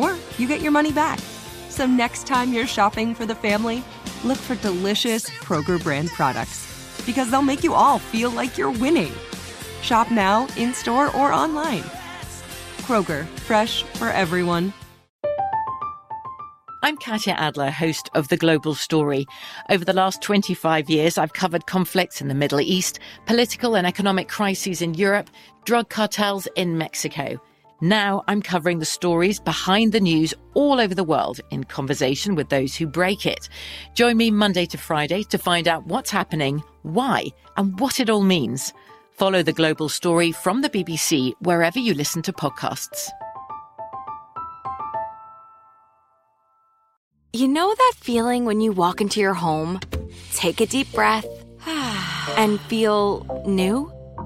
or you get your money back. So next time you're shopping for the family, look for delicious Kroger brand products because they'll make you all feel like you're winning. Shop now, in store, or online. Kroger, fresh for everyone. I'm Katya Adler, host of The Global Story. Over the last 25 years, I've covered conflicts in the Middle East, political and economic crises in Europe, drug cartels in Mexico. Now I'm covering the stories behind the news all over the world in conversation with those who break it. Join me Monday to Friday to find out what's happening, why, and what it all means. Follow the global story from the BBC wherever you listen to podcasts. You know that feeling when you walk into your home, take a deep breath, and feel new?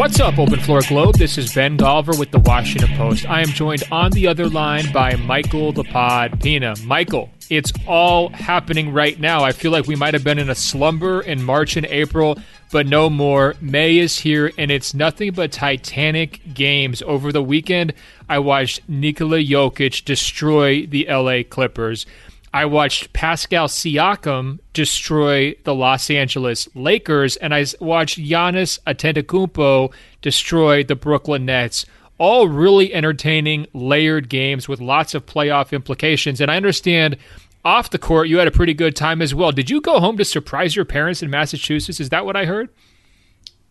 What's up, Open Floor Globe? This is Ben Golliver with the Washington Post. I am joined on the other line by Michael the Pod Pina. Michael, it's all happening right now. I feel like we might have been in a slumber in March and April, but no more. May is here, and it's nothing but Titanic games. Over the weekend, I watched Nikola Jokic destroy the LA Clippers. I watched Pascal Siakam destroy the Los Angeles Lakers, and I watched Giannis Antetokounmpo destroy the Brooklyn Nets. All really entertaining, layered games with lots of playoff implications. And I understand off the court you had a pretty good time as well. Did you go home to surprise your parents in Massachusetts? Is that what I heard?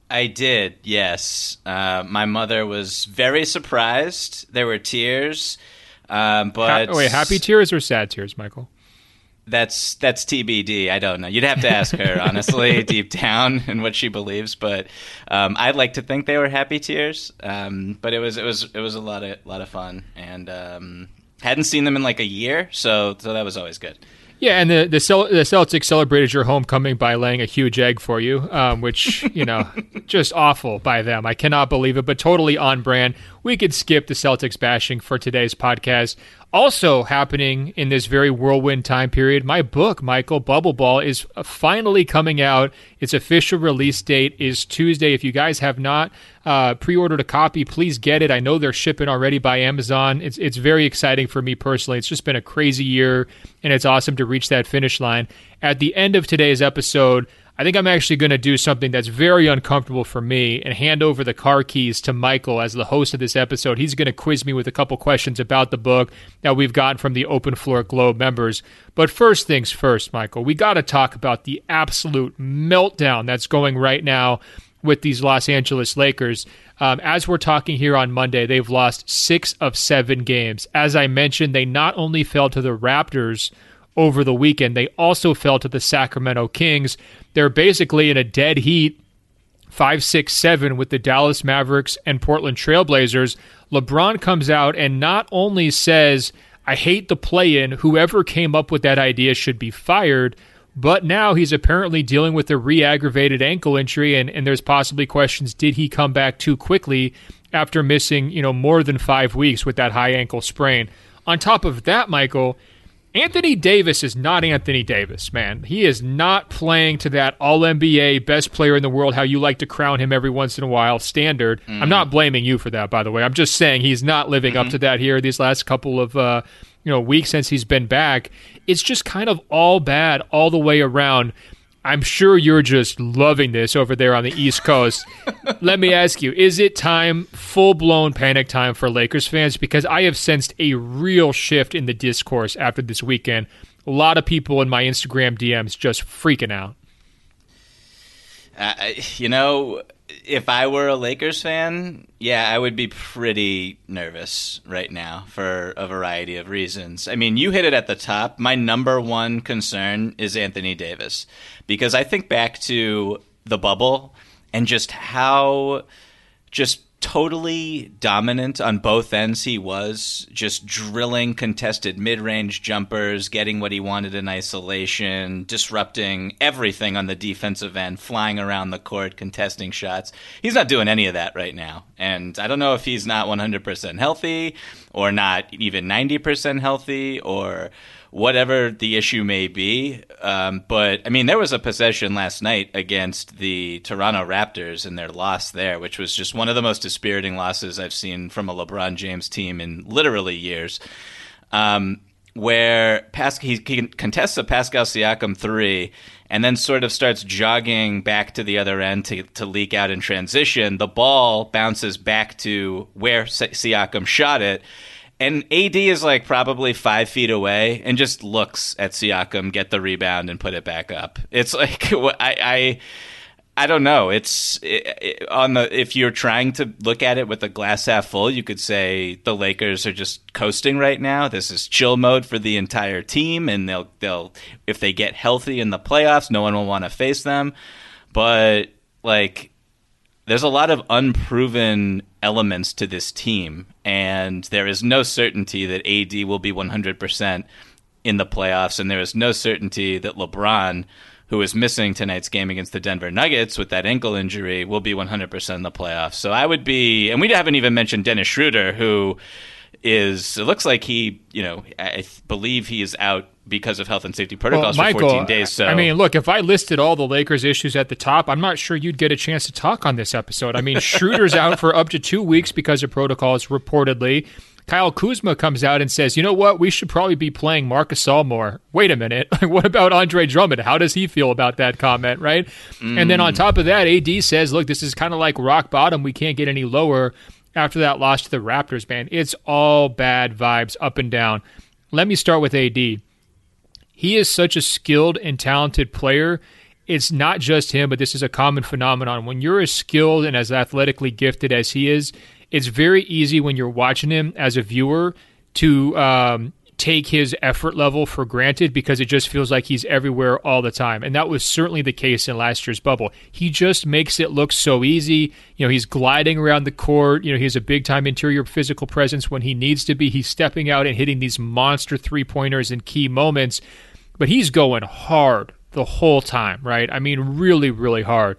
I did, yes. Uh, my mother was very surprised. There were tears. Um, but ha- wait, happy tears or sad tears, Michael? That's that's TBD. I don't know. You'd have to ask her honestly, deep down, and what she believes. But um, I'd like to think they were happy tears. Um, but it was it was it was a lot of lot of fun, and um, hadn't seen them in like a year, so so that was always good. Yeah, and the the, Cel- the Celtics celebrated your homecoming by laying a huge egg for you, um, which you know, just awful by them. I cannot believe it, but totally on brand. We could skip the Celtics bashing for today's podcast. Also happening in this very whirlwind time period, my book, Michael Bubble Ball, is finally coming out. Its official release date is Tuesday. If you guys have not uh, pre-ordered a copy, please get it. I know they're shipping already by Amazon. It's it's very exciting for me personally. It's just been a crazy year, and it's awesome to reach that finish line. At the end of today's episode, I think I'm actually going to do something that's very uncomfortable for me and hand over the car keys to Michael as the host of this episode. He's going to quiz me with a couple questions about the book that we've gotten from the Open Floor Globe members. But first things first, Michael, we got to talk about the absolute meltdown that's going right now with these Los Angeles Lakers. Um, as we're talking here on Monday, they've lost six of seven games. As I mentioned, they not only fell to the Raptors over the weekend, they also fell to the Sacramento Kings. They're basically in a dead heat, five, six, seven with the Dallas Mavericks and Portland Trailblazers. LeBron comes out and not only says, I hate the play in, whoever came up with that idea should be fired. But now he's apparently dealing with a re aggravated ankle injury, and, and there's possibly questions did he come back too quickly after missing, you know, more than five weeks with that high ankle sprain? On top of that, Michael, Anthony Davis is not Anthony Davis, man. He is not playing to that all NBA best player in the world, how you like to crown him every once in a while standard. Mm-hmm. I'm not blaming you for that, by the way. I'm just saying he's not living mm-hmm. up to that here these last couple of uh, you know weeks since he's been back. It's just kind of all bad all the way around. I'm sure you're just loving this over there on the East Coast. Let me ask you, is it time, full blown panic time for Lakers fans? Because I have sensed a real shift in the discourse after this weekend. A lot of people in my Instagram DMs just freaking out. Uh, you know, if I were a Lakers fan, yeah, I would be pretty nervous right now for a variety of reasons. I mean, you hit it at the top. My number one concern is Anthony Davis because I think back to the bubble and just how just totally dominant on both ends. He was just drilling contested mid-range jumpers getting what he wanted in isolation disrupting everything on the defensive end flying around the court contesting shots. He's not doing any of that right now. And i don't know if he's not 100% healthy or not even 90% healthy or whatever the issue may be. Um, but I mean, there was a possession last night against the Toronto Raptors and their loss there, which was just one of the most dispiriting losses I've seen from a LeBron James team in literally years. Um, where Pas- he, he contests a Pascal Siakam three and then sort of starts jogging back to the other end to, to leak out in transition. The ball bounces back to where Siakam shot it and AD is like probably five feet away and just looks at Siakam get the rebound and put it back up. It's like I I, I don't know. It's it, it, on the if you're trying to look at it with a glass half full, you could say the Lakers are just coasting right now. This is chill mode for the entire team, and they'll they'll if they get healthy in the playoffs, no one will want to face them. But like there's a lot of unproven elements to this team, and there is no certainty that AD will be 100% in the playoffs, and there is no certainty that LeBron, who is missing tonight's game against the Denver Nuggets with that ankle injury, will be 100% in the playoffs. So I would be, and we haven't even mentioned Dennis Schroeder, who is, it looks like he, you know, I believe he is out because of health and safety protocols well, Michael, for 14 days. So I mean, look, if I listed all the Lakers issues at the top, I'm not sure you'd get a chance to talk on this episode. I mean, Schroeder's out for up to two weeks because of protocols, reportedly. Kyle Kuzma comes out and says, "You know what? We should probably be playing Marcus Gasol more." Wait a minute. what about Andre Drummond? How does he feel about that comment, right? Mm. And then on mm. top of that, AD says, "Look, this is kind of like rock bottom. We can't get any lower." After that loss to the Raptors, man, it's all bad vibes up and down. Let me start with AD he is such a skilled and talented player. It's not just him, but this is a common phenomenon. When you're as skilled and as athletically gifted as he is, it's very easy when you're watching him as a viewer to um, take his effort level for granted because it just feels like he's everywhere all the time. And that was certainly the case in last year's bubble. He just makes it look so easy. You know, he's gliding around the court. You know, he has a big time interior physical presence when he needs to be. He's stepping out and hitting these monster three pointers in key moments but he's going hard the whole time, right? I mean, really, really hard.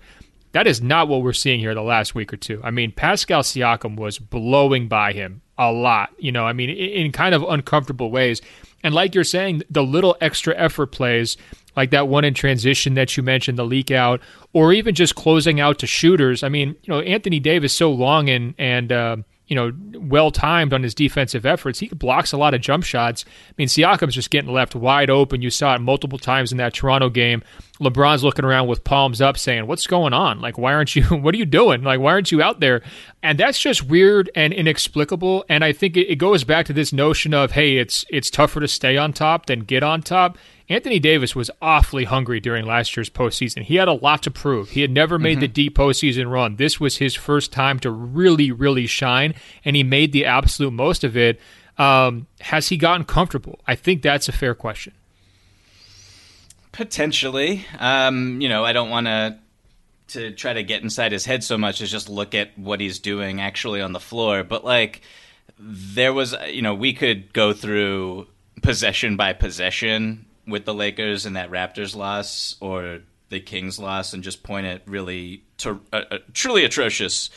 That is not what we're seeing here the last week or two. I mean, Pascal Siakam was blowing by him a lot, you know, I mean, in kind of uncomfortable ways. And like you're saying, the little extra effort plays, like that one in transition that you mentioned, the leak out, or even just closing out to shooters. I mean, you know, Anthony Davis so long and and uh, you know, well timed on his defensive efforts. He blocks a lot of jump shots. I mean, Siakam's just getting left wide open. You saw it multiple times in that Toronto game. LeBron's looking around with palms up saying, What's going on? Like, why aren't you, what are you doing? Like, why aren't you out there? And that's just weird and inexplicable. And I think it, goes back to this notion of, hey, it's it's tougher to stay on top than get on top. Anthony Davis was awfully hungry during last year's postseason. He had a lot to prove. He had never made mm-hmm. the deep postseason run. This was his first time to really, really shine, and he made the absolute most of it. Um, has he gotten comfortable? I think that's a fair question. Potentially. Um, you know, I don't want to to try to get inside his head so much as just look at what he's doing actually on the floor. But like, there was, you know, we could go through possession by possession with the Lakers and that Raptors loss or the Kings loss and just point at really to, uh, uh, truly atrocious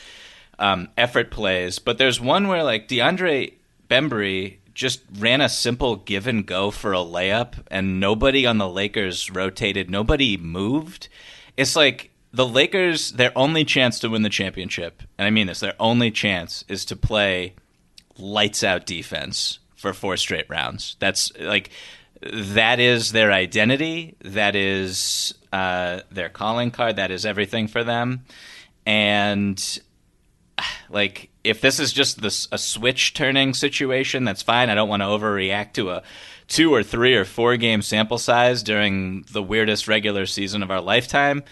um, effort plays. But there's one where like DeAndre Bembry just ran a simple give and go for a layup and nobody on the Lakers rotated, nobody moved. It's like the Lakers, their only chance to win the championship, and I mean this, their only chance is to play lights out defense for four straight rounds. That's like that is their identity. That is uh, their calling card. That is everything for them. And like, if this is just this a switch turning situation, that's fine. I don't want to overreact to a two or three or four game sample size during the weirdest regular season of our lifetime.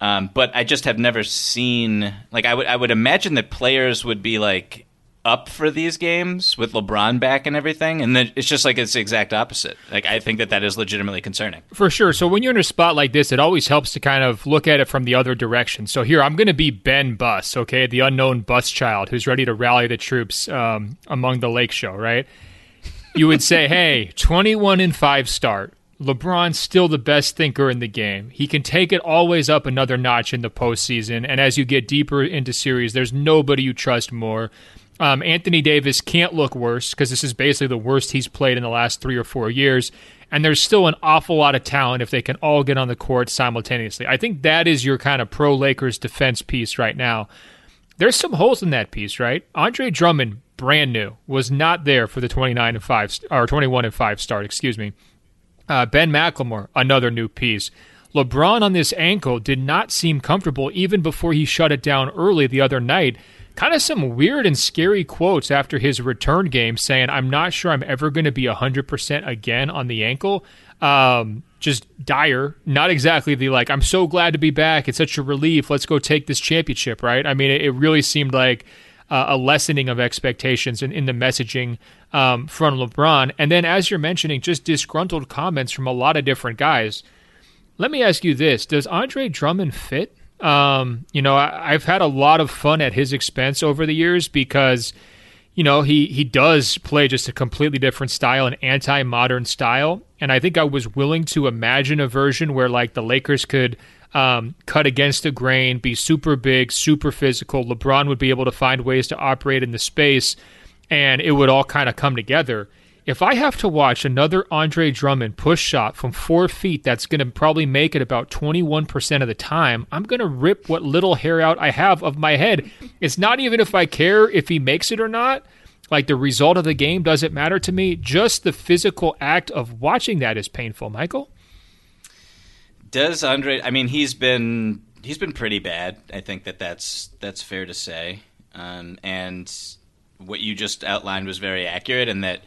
Um, but I just have never seen like I would I would imagine that players would be like up for these games with LeBron back and everything, and then it's just like it's the exact opposite. Like I think that that is legitimately concerning. For sure. So when you're in a spot like this, it always helps to kind of look at it from the other direction. So here I'm going to be Ben Buss, okay, the unknown Buss child who's ready to rally the troops um, among the Lake Show, right? You would say, hey, 21 and five start. LeBron's still the best thinker in the game. He can take it always up another notch in the postseason. And as you get deeper into series, there's nobody you trust more. Um, Anthony Davis can't look worse because this is basically the worst he's played in the last three or four years. And there's still an awful lot of talent if they can all get on the court simultaneously. I think that is your kind of pro Lakers defense piece right now. There's some holes in that piece, right? Andre Drummond, brand new, was not there for the 29 and 5 or 21 and 5 start, excuse me. Uh, ben McLemore, another new piece. LeBron on this ankle did not seem comfortable even before he shut it down early the other night kind of some weird and scary quotes after his return game saying, I'm not sure I'm ever going to be 100% again on the ankle. Um, just dire. Not exactly the like, I'm so glad to be back. It's such a relief. Let's go take this championship, right? I mean, it, it really seemed like uh, a lessening of expectations in, in the messaging um, from LeBron. And then, as you're mentioning, just disgruntled comments from a lot of different guys. Let me ask you this Does Andre Drummond fit? Um, you know, I, have had a lot of fun at his expense over the years because, you know, he he does play just a completely different style, an anti-modern style, and I think I was willing to imagine a version where like the Lakers could. Um, cut against the grain, be super big, super physical. LeBron would be able to find ways to operate in the space, and it would all kind of come together if I have to watch another Andre Drummond push shot from four feet that's going to probably make it about 21% of the time, I'm going to rip what little hair out I have of my head. It's not even if I care if he makes it or not. Like the result of the game doesn't matter to me. Just the physical act of watching that is painful, Michael. Does Andre? I mean, he's been he's been pretty bad. I think that that's that's fair to say. Um, and what you just outlined was very accurate, and that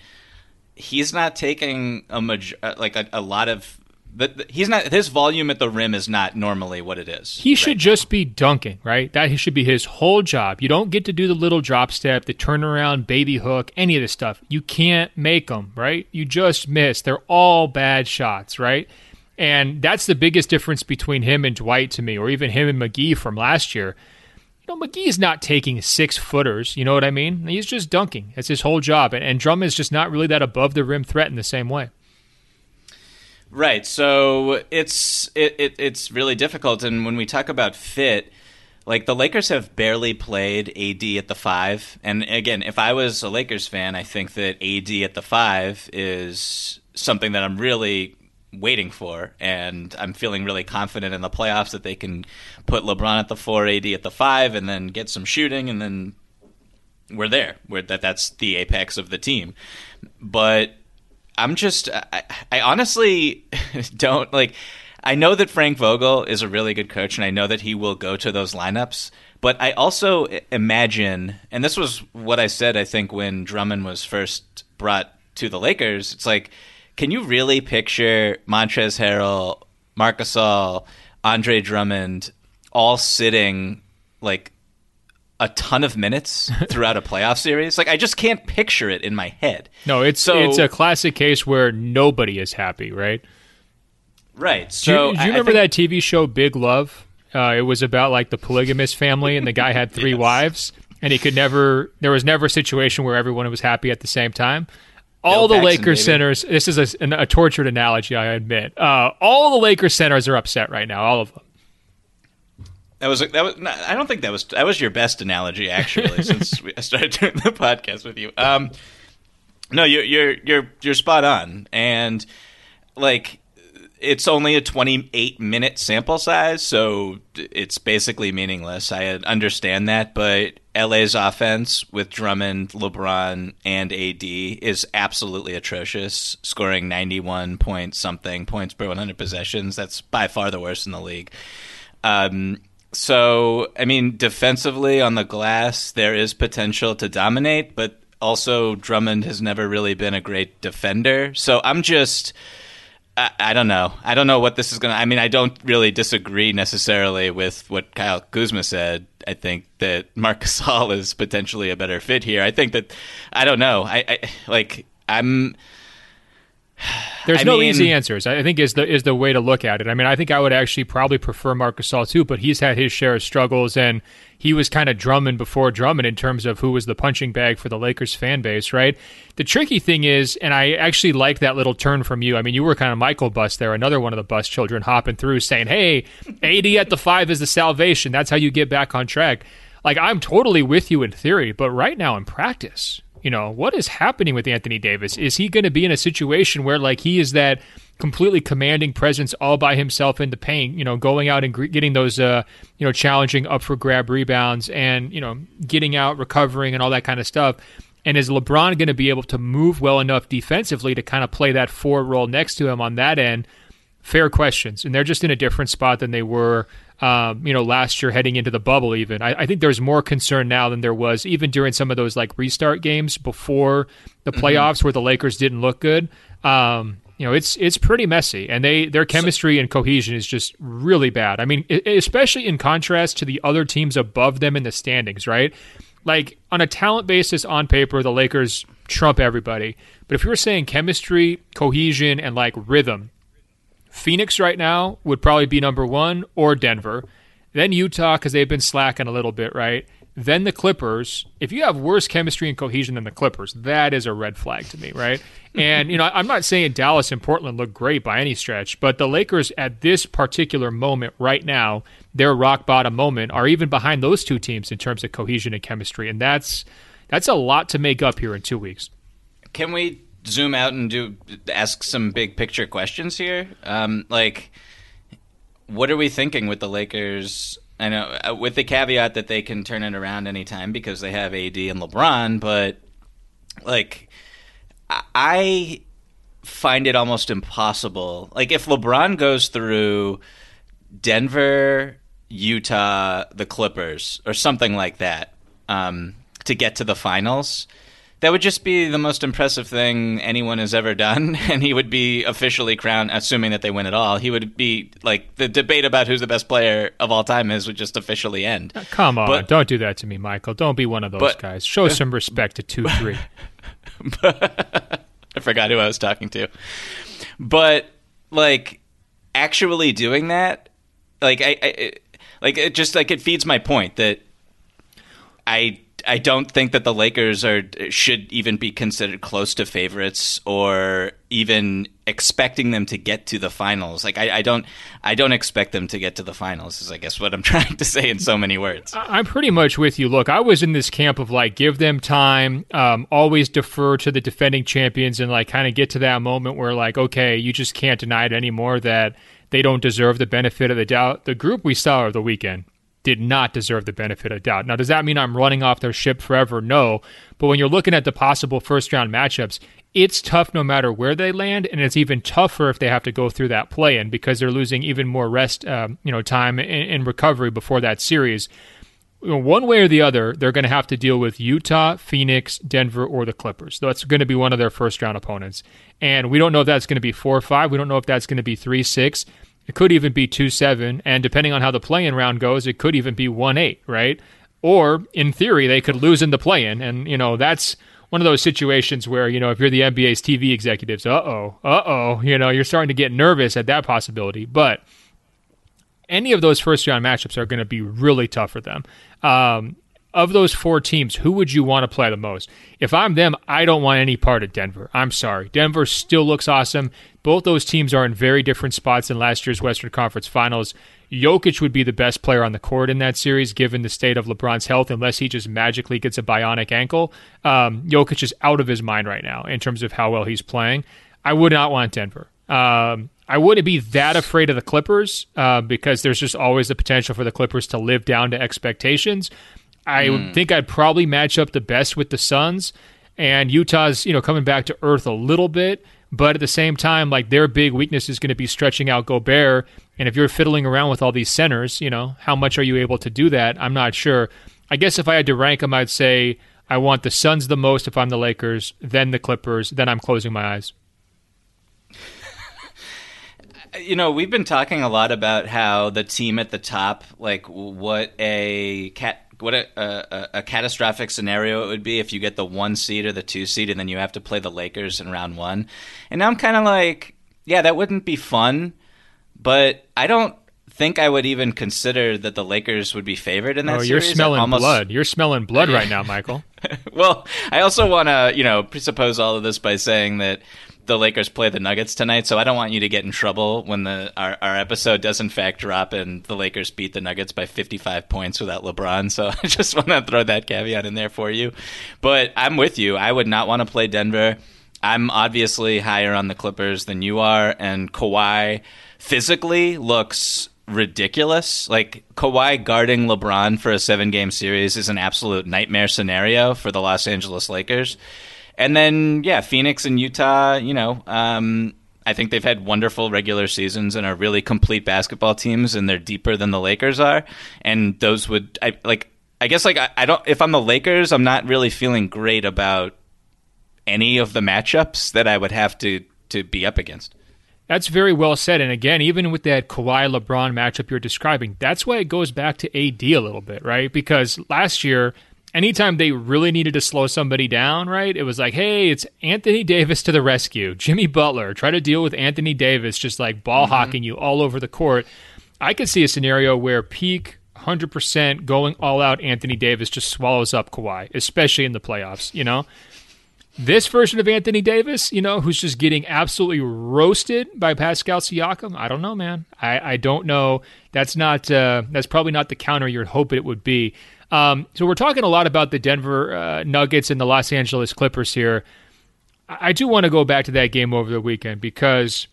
he's not taking a major, uh, like a, a lot of but he's not his volume at the rim is not normally what it is. He should just be dunking, right? That should be his whole job. You don't get to do the little drop step, the turnaround, baby hook, any of this stuff. You can't make them, right? You just miss. They're all bad shots, right? And that's the biggest difference between him and Dwight to me, or even him and McGee from last year you know, McGee's not taking six footers. You know what I mean? He's just dunking. It's his whole job. And, and is just not really that above the rim threat in the same way. Right. So it's it, it it's really difficult. And when we talk about fit, like the Lakers have barely played AD at the five. And again, if I was a Lakers fan, I think that AD at the five is something that I'm really waiting for, and I'm feeling really confident in the playoffs that they can put LeBron at the four, AD at the five, and then get some shooting, and then we're there. We're, that that's the apex of the team. But I'm just, I, I honestly don't like. I know that Frank Vogel is a really good coach, and I know that he will go to those lineups. But I also imagine, and this was what I said, I think, when Drummond was first brought to the Lakers. It's like can you really picture Montrezl Harrell, Marc Gasol, Andre Drummond all sitting like a ton of minutes throughout a playoff series. Like I just can't picture it in my head. No, it's so, it's a classic case where nobody is happy, right? Right. So do you, do you remember think, that TV show Big Love? Uh, it was about like the polygamous family, and the guy had three yes. wives, and he could never. There was never a situation where everyone was happy at the same time all the Lakers centers. This is a, a, tortured analogy, I admit. Uh, all the Lakers centers are upset right now. All of them. That was that was. I don't think that was that was your best analogy actually. since we, I started doing the podcast with you. Um, no, you're you're you're you're spot on, and like it's only a 28 minute sample size, so it's basically meaningless. I understand that, but LA's offense with Drummond, LeBron, and AD is absolutely atrocious, scoring 91 point something points per 100 possessions. That's by far the worst in the league. Um, so, I mean, defensively on the glass, there is potential to dominate, but also Drummond has never really been a great defender. So I'm just I, I don't know. I don't know what this is going to. I mean, I don't really disagree necessarily with what Kyle Kuzma said. I think that Marc Gasol is potentially a better fit here. I think that I don't know. I, I like I'm there's I no mean, easy answers. I think is the is the way to look at it. I mean, I think I would actually probably prefer Marcus Gasol too, but he's had his share of struggles, and he was kind of Drummond before Drummond in terms of who was the punching bag for the Lakers fan base, right? The tricky thing is, and I actually like that little turn from you. I mean, you were kind of Michael Buss there, another one of the Buss children hopping through, saying, "Hey, AD at the five is the salvation. That's how you get back on track." Like I'm totally with you in theory, but right now in practice, you know, what is happening with Anthony Davis? Is he going to be in a situation where like he is that completely commanding presence all by himself in the paint, you know, going out and getting those, uh, you know, challenging up for grab rebounds and, you know, getting out, recovering and all that kind of stuff. And is LeBron going to be able to move well enough defensively to kind of play that four role next to him on that end? Fair questions. And they're just in a different spot than they were um, you know, last year heading into the bubble. Even I, I, think there's more concern now than there was even during some of those like restart games before the mm-hmm. playoffs mm-hmm. where the Lakers didn't look good. Um, you know, it's it's pretty messy, and they their chemistry and cohesion is just really bad. I mean, especially in contrast to the other teams above them in the standings, right? Like on a talent basis, on paper, the Lakers trump everybody. But if you were saying chemistry, cohesion, and like rhythm, Phoenix right now would probably be number one, or Denver. Then Utah, because they've been slacking a little bit, right? Then the Clippers. If you have worse chemistry and cohesion than the Clippers, that is a red flag to me, right? and, you know, I'm not saying Dallas and Portland look great by any stretch, but the Lakers at this particular moment right now, their rock bottom moment, are even behind those two teams in terms of cohesion and chemistry. And that's that's a lot to make up here in two weeks. Can we zoom out and do ask some big picture questions here. Um, like, what are we thinking with the Lakers? I know uh, with the caveat that they can turn it around anytime because they have AD and LeBron, but like, I find it almost impossible. Like, if LeBron goes through Denver, Utah, the Clippers, or something like that um, to get to the finals that would just be the most impressive thing anyone has ever done, and he would be officially crowned, assuming that they win at all. He would be like the debate about who's the best player of all time is would just officially end. Uh, come on, but, don't do that to me, Michael. Don't be one of those but, guys. Show some respect to two three. I forgot who I was talking to, but like actually doing that, like I, I like it just like it feeds my point that I I don't think that the Lakers are should even be considered close to favorites or even expecting them to get to the finals. Like I, I, don't I don't expect them to get to the finals. Is I guess what I'm trying to say in so many words. I'm pretty much with you. Look, I was in this camp of like give them time, um, always defer to the defending champions, and like kind of get to that moment where like okay, you just can't deny it anymore that they don't deserve the benefit of the doubt. The group we saw over the weekend did not deserve the benefit of doubt. Now, does that mean I'm running off their ship forever? No. But when you're looking at the possible first round matchups, it's tough no matter where they land, and it's even tougher if they have to go through that play in because they're losing even more rest, um, you know, time and recovery before that series. one way or the other, they're going to have to deal with Utah, Phoenix, Denver, or the Clippers. That's going to be one of their first round opponents. And we don't know if that's going to be four or five. We don't know if that's going to be three, six. It could even be 2 7. And depending on how the play in round goes, it could even be 1 8, right? Or in theory, they could lose in the play in. And, you know, that's one of those situations where, you know, if you're the NBA's TV executives, uh oh, uh oh, you know, you're starting to get nervous at that possibility. But any of those first round matchups are going to be really tough for them. Um, of those four teams, who would you want to play the most? If I'm them, I don't want any part of Denver. I'm sorry. Denver still looks awesome. Both those teams are in very different spots in last year's Western Conference Finals. Jokic would be the best player on the court in that series, given the state of LeBron's health, unless he just magically gets a bionic ankle. Um, Jokic is out of his mind right now in terms of how well he's playing. I would not want Denver. Um, I wouldn't be that afraid of the Clippers uh, because there's just always the potential for the Clippers to live down to expectations. I mm. think I'd probably match up the best with the Suns, and Utah's you know coming back to earth a little bit, but at the same time, like their big weakness is going to be stretching out Gobert, and if you're fiddling around with all these centers, you know how much are you able to do that? I'm not sure. I guess if I had to rank them, I'd say I want the Suns the most if I'm the Lakers, then the Clippers, then I'm closing my eyes. you know, we've been talking a lot about how the team at the top, like what a cat. What a, a, a catastrophic scenario it would be if you get the one seed or the two seed, and then you have to play the Lakers in round one. And now I'm kind of like, yeah, that wouldn't be fun, but I don't think I would even consider that the Lakers would be favored in that oh, series. You're smelling Almost... blood. You're smelling blood right now, Michael. well, I also want to, you know, presuppose all of this by saying that the Lakers play the Nuggets tonight, so I don't want you to get in trouble when the our, our episode does in fact drop and the Lakers beat the Nuggets by 55 points without LeBron. So I just want to throw that caveat in there for you. But I'm with you. I would not want to play Denver. I'm obviously higher on the Clippers than you are, and Kawhi physically looks ridiculous. Like Kawhi guarding LeBron for a seven game series is an absolute nightmare scenario for the Los Angeles Lakers. And then, yeah, Phoenix and Utah, you know, um, I think they've had wonderful regular seasons and are really complete basketball teams, and they're deeper than the Lakers are. And those would, I like, I guess, like, I, I don't, if I'm the Lakers, I'm not really feeling great about any of the matchups that I would have to, to be up against. That's very well said. And again, even with that Kawhi LeBron matchup you're describing, that's why it goes back to AD a little bit, right? Because last year, anytime they really needed to slow somebody down, right? It was like, hey, it's Anthony Davis to the rescue. Jimmy Butler, try to deal with Anthony Davis just like ball mm-hmm. hawking you all over the court. I could see a scenario where peak 100% going all out Anthony Davis just swallows up Kawhi, especially in the playoffs, you know? This version of Anthony Davis, you know, who's just getting absolutely roasted by Pascal Siakam, I don't know, man. I, I don't know. That's not. Uh, that's probably not the counter you'd hope it would be. Um, so we're talking a lot about the Denver uh, Nuggets and the Los Angeles Clippers here. I do want to go back to that game over the weekend because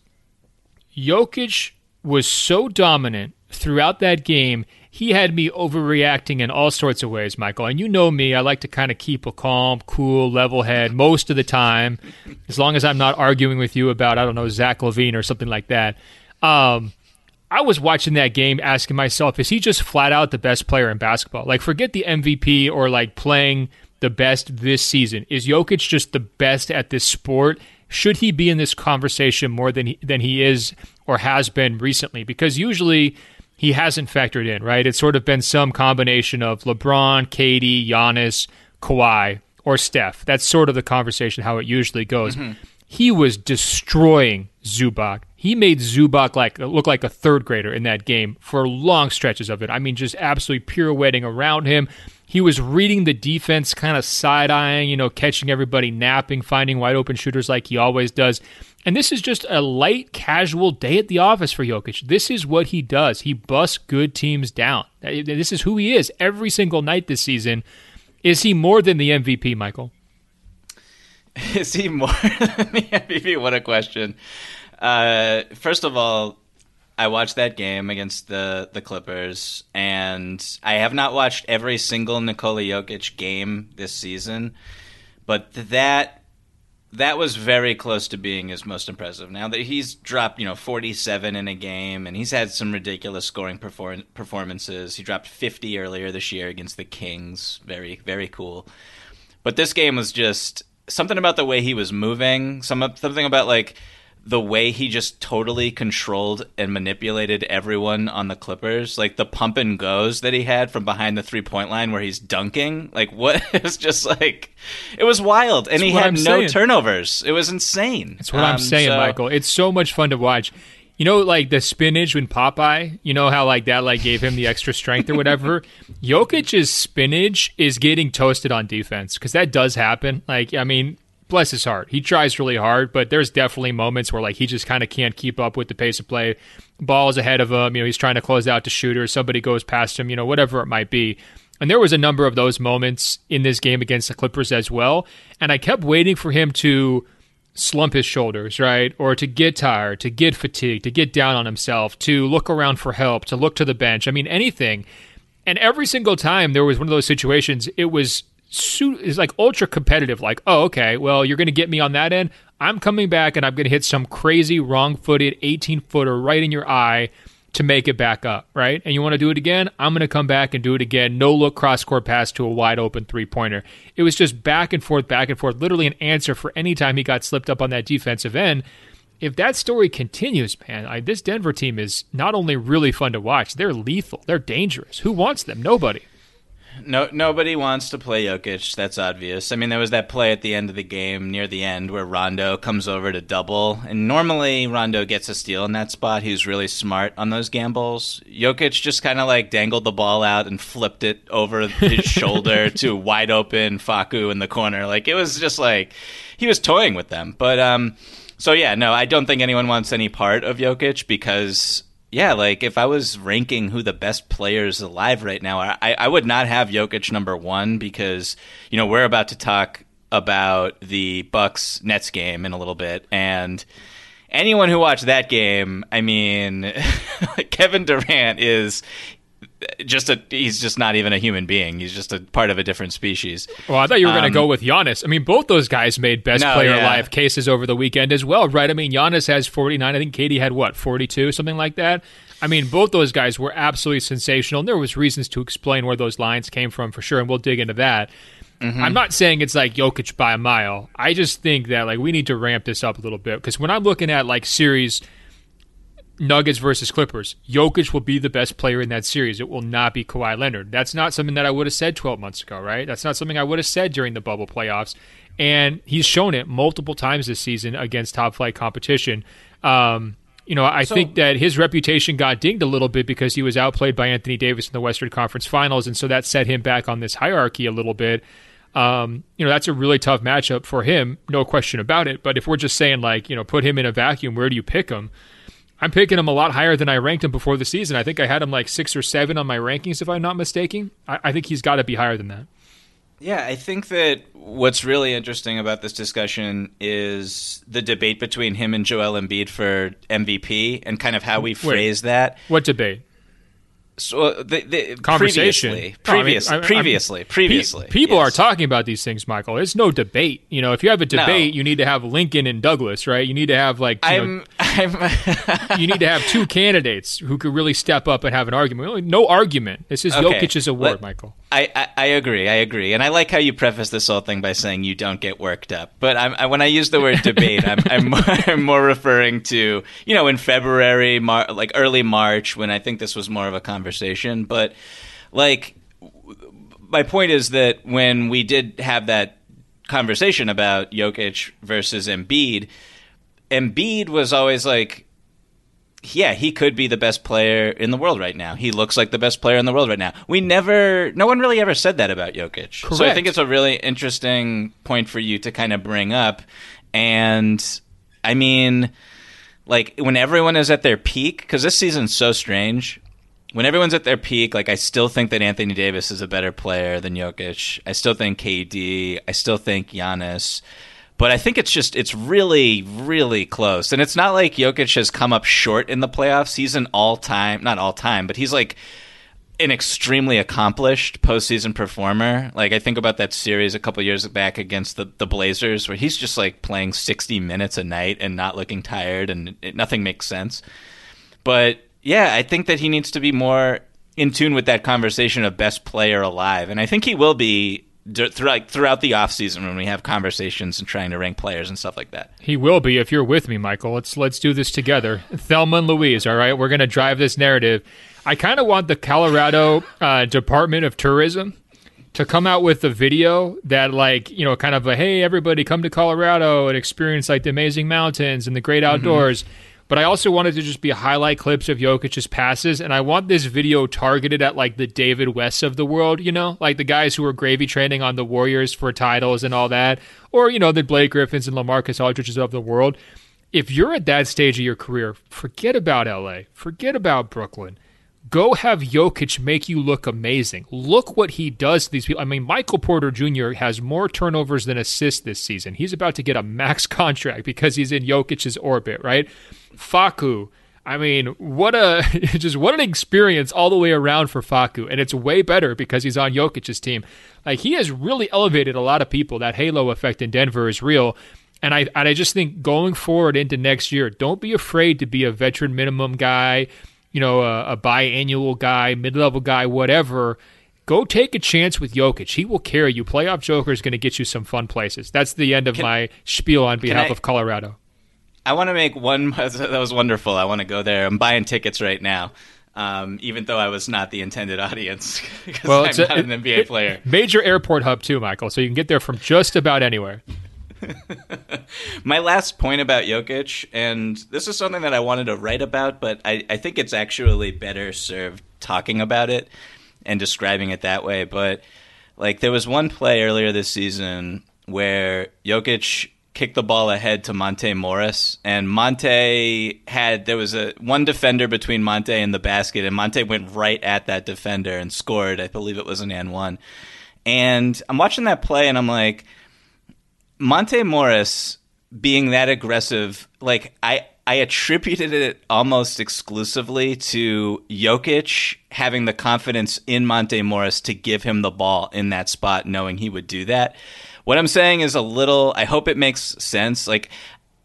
Jokic was so dominant throughout that game. He had me overreacting in all sorts of ways, Michael. And you know me, I like to kind of keep a calm, cool, level head most of the time, as long as I'm not arguing with you about, I don't know, Zach LaVine or something like that. Um, I was watching that game asking myself, is he just flat out the best player in basketball? Like, forget the MVP or like playing the best this season. Is Jokic just the best at this sport? Should he be in this conversation more than he, than he is or has been recently? Because usually he hasn't factored in, right? It's sort of been some combination of LeBron, KD, Giannis, Kawhi, or Steph. That's sort of the conversation how it usually goes. Mm-hmm. He was destroying Zubac he made Zubac like look like a third grader in that game for long stretches of it. I mean, just absolutely pirouetting around him. He was reading the defense, kind of side eyeing, you know, catching everybody napping, finding wide open shooters like he always does. And this is just a light, casual day at the office for Jokic. This is what he does. He busts good teams down. This is who he is every single night this season. Is he more than the MVP, Michael? Is he more than the MVP? What a question. Uh, first of all, I watched that game against the the Clippers, and I have not watched every single Nikola Jokic game this season, but that that was very close to being his most impressive. Now that he's dropped, you know, 47 in a game, and he's had some ridiculous scoring perform- performances. He dropped 50 earlier this year against the Kings. Very, very cool. But this game was just something about the way he was moving. Some something about like the way he just totally controlled and manipulated everyone on the Clippers, like the pump and goes that he had from behind the three point line where he's dunking, like what it was just like it was wild, and That's he had I'm no saying. turnovers. It was insane. That's what um, I'm saying, so... Michael. It's so much fun to watch. You know, like the spinach when Popeye, you know how like that like gave him the extra strength or whatever. Jokic's spinach is getting toasted on defense because that does happen. Like, I mean, bless his heart. He tries really hard, but there's definitely moments where like he just kind of can't keep up with the pace of play. Ball's ahead of him, you know, he's trying to close out to shooter, somebody goes past him, you know, whatever it might be. And there was a number of those moments in this game against the Clippers as well. And I kept waiting for him to slump his shoulders, right? Or to get tired, to get fatigued, to get down on himself, to look around for help, to look to the bench. I mean, anything. And every single time there was one of those situations, it was is like ultra competitive. Like, oh, okay, well, you're going to get me on that end. I'm coming back and I'm going to hit some crazy wrong footed 18 footer right in your eye to make it back up, right? And you want to do it again? I'm going to come back and do it again. No look cross court pass to a wide open three pointer. It was just back and forth, back and forth, literally an answer for any time he got slipped up on that defensive end. If that story continues, man, I, this Denver team is not only really fun to watch, they're lethal. They're dangerous. Who wants them? Nobody. No, nobody wants to play Jokic. That's obvious. I mean, there was that play at the end of the game, near the end, where Rondo comes over to double, and normally Rondo gets a steal in that spot. He's really smart on those gambles. Jokic just kind of like dangled the ball out and flipped it over his shoulder to wide open Facu in the corner. Like it was just like he was toying with them. But um, so yeah, no, I don't think anyone wants any part of Jokic because yeah, like if I was ranking who the best players alive right now, I, I would not have Jokic number one because you know we're about to talk about the Bucks Nets game in a little bit, and anyone who watched that game, I mean, Kevin Durant is just a he's just not even a human being. He's just a part of a different species. Well, I thought you were going to go with Giannis. I mean, both those guys made best no, player yeah. alive cases over the weekend as well, right? I mean, Giannis has 49. I think KD had what, 42, something like that. I mean, both those guys were absolutely sensational. And there was reasons to explain where those lines came from for sure, and we'll dig into that. Mm-hmm. I'm not saying it's like Jokic by a mile. I just think that like we need to ramp this up a little bit because when I'm looking at like series Nuggets versus Clippers, Jokic will be the best player in that series. It will not be Kawhi Leonard. That's not something that I would have said 12 months ago, right? That's not something I would have said during the bubble playoffs. And he's shown it multiple times this season against top flight competition. Um, you know, I so, think that his reputation got dinged a little bit because he was outplayed by Anthony Davis in the Western Conference Finals, and so that set him back on this hierarchy a little bit. Um, you know, that's a really tough matchup for him, no question about it. But if we're just saying like, you know, put him in a vacuum, where do you pick him? I'm picking him a lot higher than I ranked him before the season. I think I had him like six or seven on my rankings, if I'm not mistaken. I, I think he's got to be higher than that. Yeah, I think that what's really interesting about this discussion is the debate between him and Joel Embiid for MVP and kind of how we phrase Wait, that. What debate? So uh, the, the conversation previously, previously, no, I mean, previously, I previously. Pe- people yes. are talking about these things, Michael. It's no debate. You know, if you have a debate, no. you need to have Lincoln and Douglas, right? You need to have like you, I'm, know, I'm you need to have two candidates who could really step up and have an argument. No argument. This is okay. Jokic's award, Let, Michael. I, I, I, agree. I agree, and I like how you preface this whole thing by saying you don't get worked up. But I'm, I, when I use the word debate, I'm, I'm more, I'm, more, referring to you know in February, Mar- like early March, when I think this was more of a conversation. But like, my point is that when we did have that conversation about Jokic versus Embiid, Embiid was always like yeah, he could be the best player in the world right now. He looks like the best player in the world right now. We never, no one really ever said that about Jokic. Correct. So I think it's a really interesting point for you to kind of bring up. And I mean, like when everyone is at their peak, because this season's so strange. When everyone's at their peak, like I still think that Anthony Davis is a better player than Jokic. I still think KD. I still think Giannis but I think it's just it's really really close, and it's not like Jokic has come up short in the playoffs. He's an all time, not all time, but he's like an extremely accomplished postseason performer. Like I think about that series a couple years back against the the Blazers, where he's just like playing sixty minutes a night and not looking tired, and it, nothing makes sense. But yeah, I think that he needs to be more in tune with that conversation of best player alive, and I think he will be throughout throughout the off season when we have conversations and trying to rank players and stuff like that. He will be if you're with me, Michael. Let's let's do this together. Thelma and Louise, all right? We're going to drive this narrative. I kind of want the Colorado uh, Department of Tourism to come out with a video that like you know kind of a hey everybody come to colorado and experience like the amazing mountains and the great mm-hmm. outdoors mm-hmm. But I also wanted to just be highlight clips of Jokic's passes, and I want this video targeted at like the David Wests of the world, you know, like the guys who are gravy training on the Warriors for titles and all that, or you know the Blake Griffins and LaMarcus Aldridges of the world. If you're at that stage of your career, forget about LA, forget about Brooklyn. Go have Jokic make you look amazing. Look what he does to these people. I mean, Michael Porter Jr. has more turnovers than assists this season. He's about to get a max contract because he's in Jokic's orbit, right? Facu. I mean, what a just what an experience all the way around for Facu, and it's way better because he's on Jokic's team. Like he has really elevated a lot of people. That halo effect in Denver is real, and I and I just think going forward into next year, don't be afraid to be a veteran minimum guy you know, a, a biannual guy, mid level guy, whatever, go take a chance with Jokic. He will carry you. Playoff Joker is going to get you some fun places. That's the end of can, my spiel on behalf I, of Colorado. I want to make one. That was wonderful. I want to go there. I'm buying tickets right now. Um, even though I was not the intended audience, because well, I'm not a, an NBA it, player. Major airport hub too, Michael. So you can get there from just about anywhere. My last point about Jokic, and this is something that I wanted to write about, but I, I think it's actually better served talking about it and describing it that way. But like there was one play earlier this season where Jokic kicked the ball ahead to Monte Morris, and Monte had there was a one defender between Monte and the basket, and Monte went right at that defender and scored. I believe it was an and one. And I'm watching that play, and I'm like Monte Morris being that aggressive, like I I attributed it almost exclusively to Jokic having the confidence in Monte Morris to give him the ball in that spot, knowing he would do that. What I'm saying is a little. I hope it makes sense. Like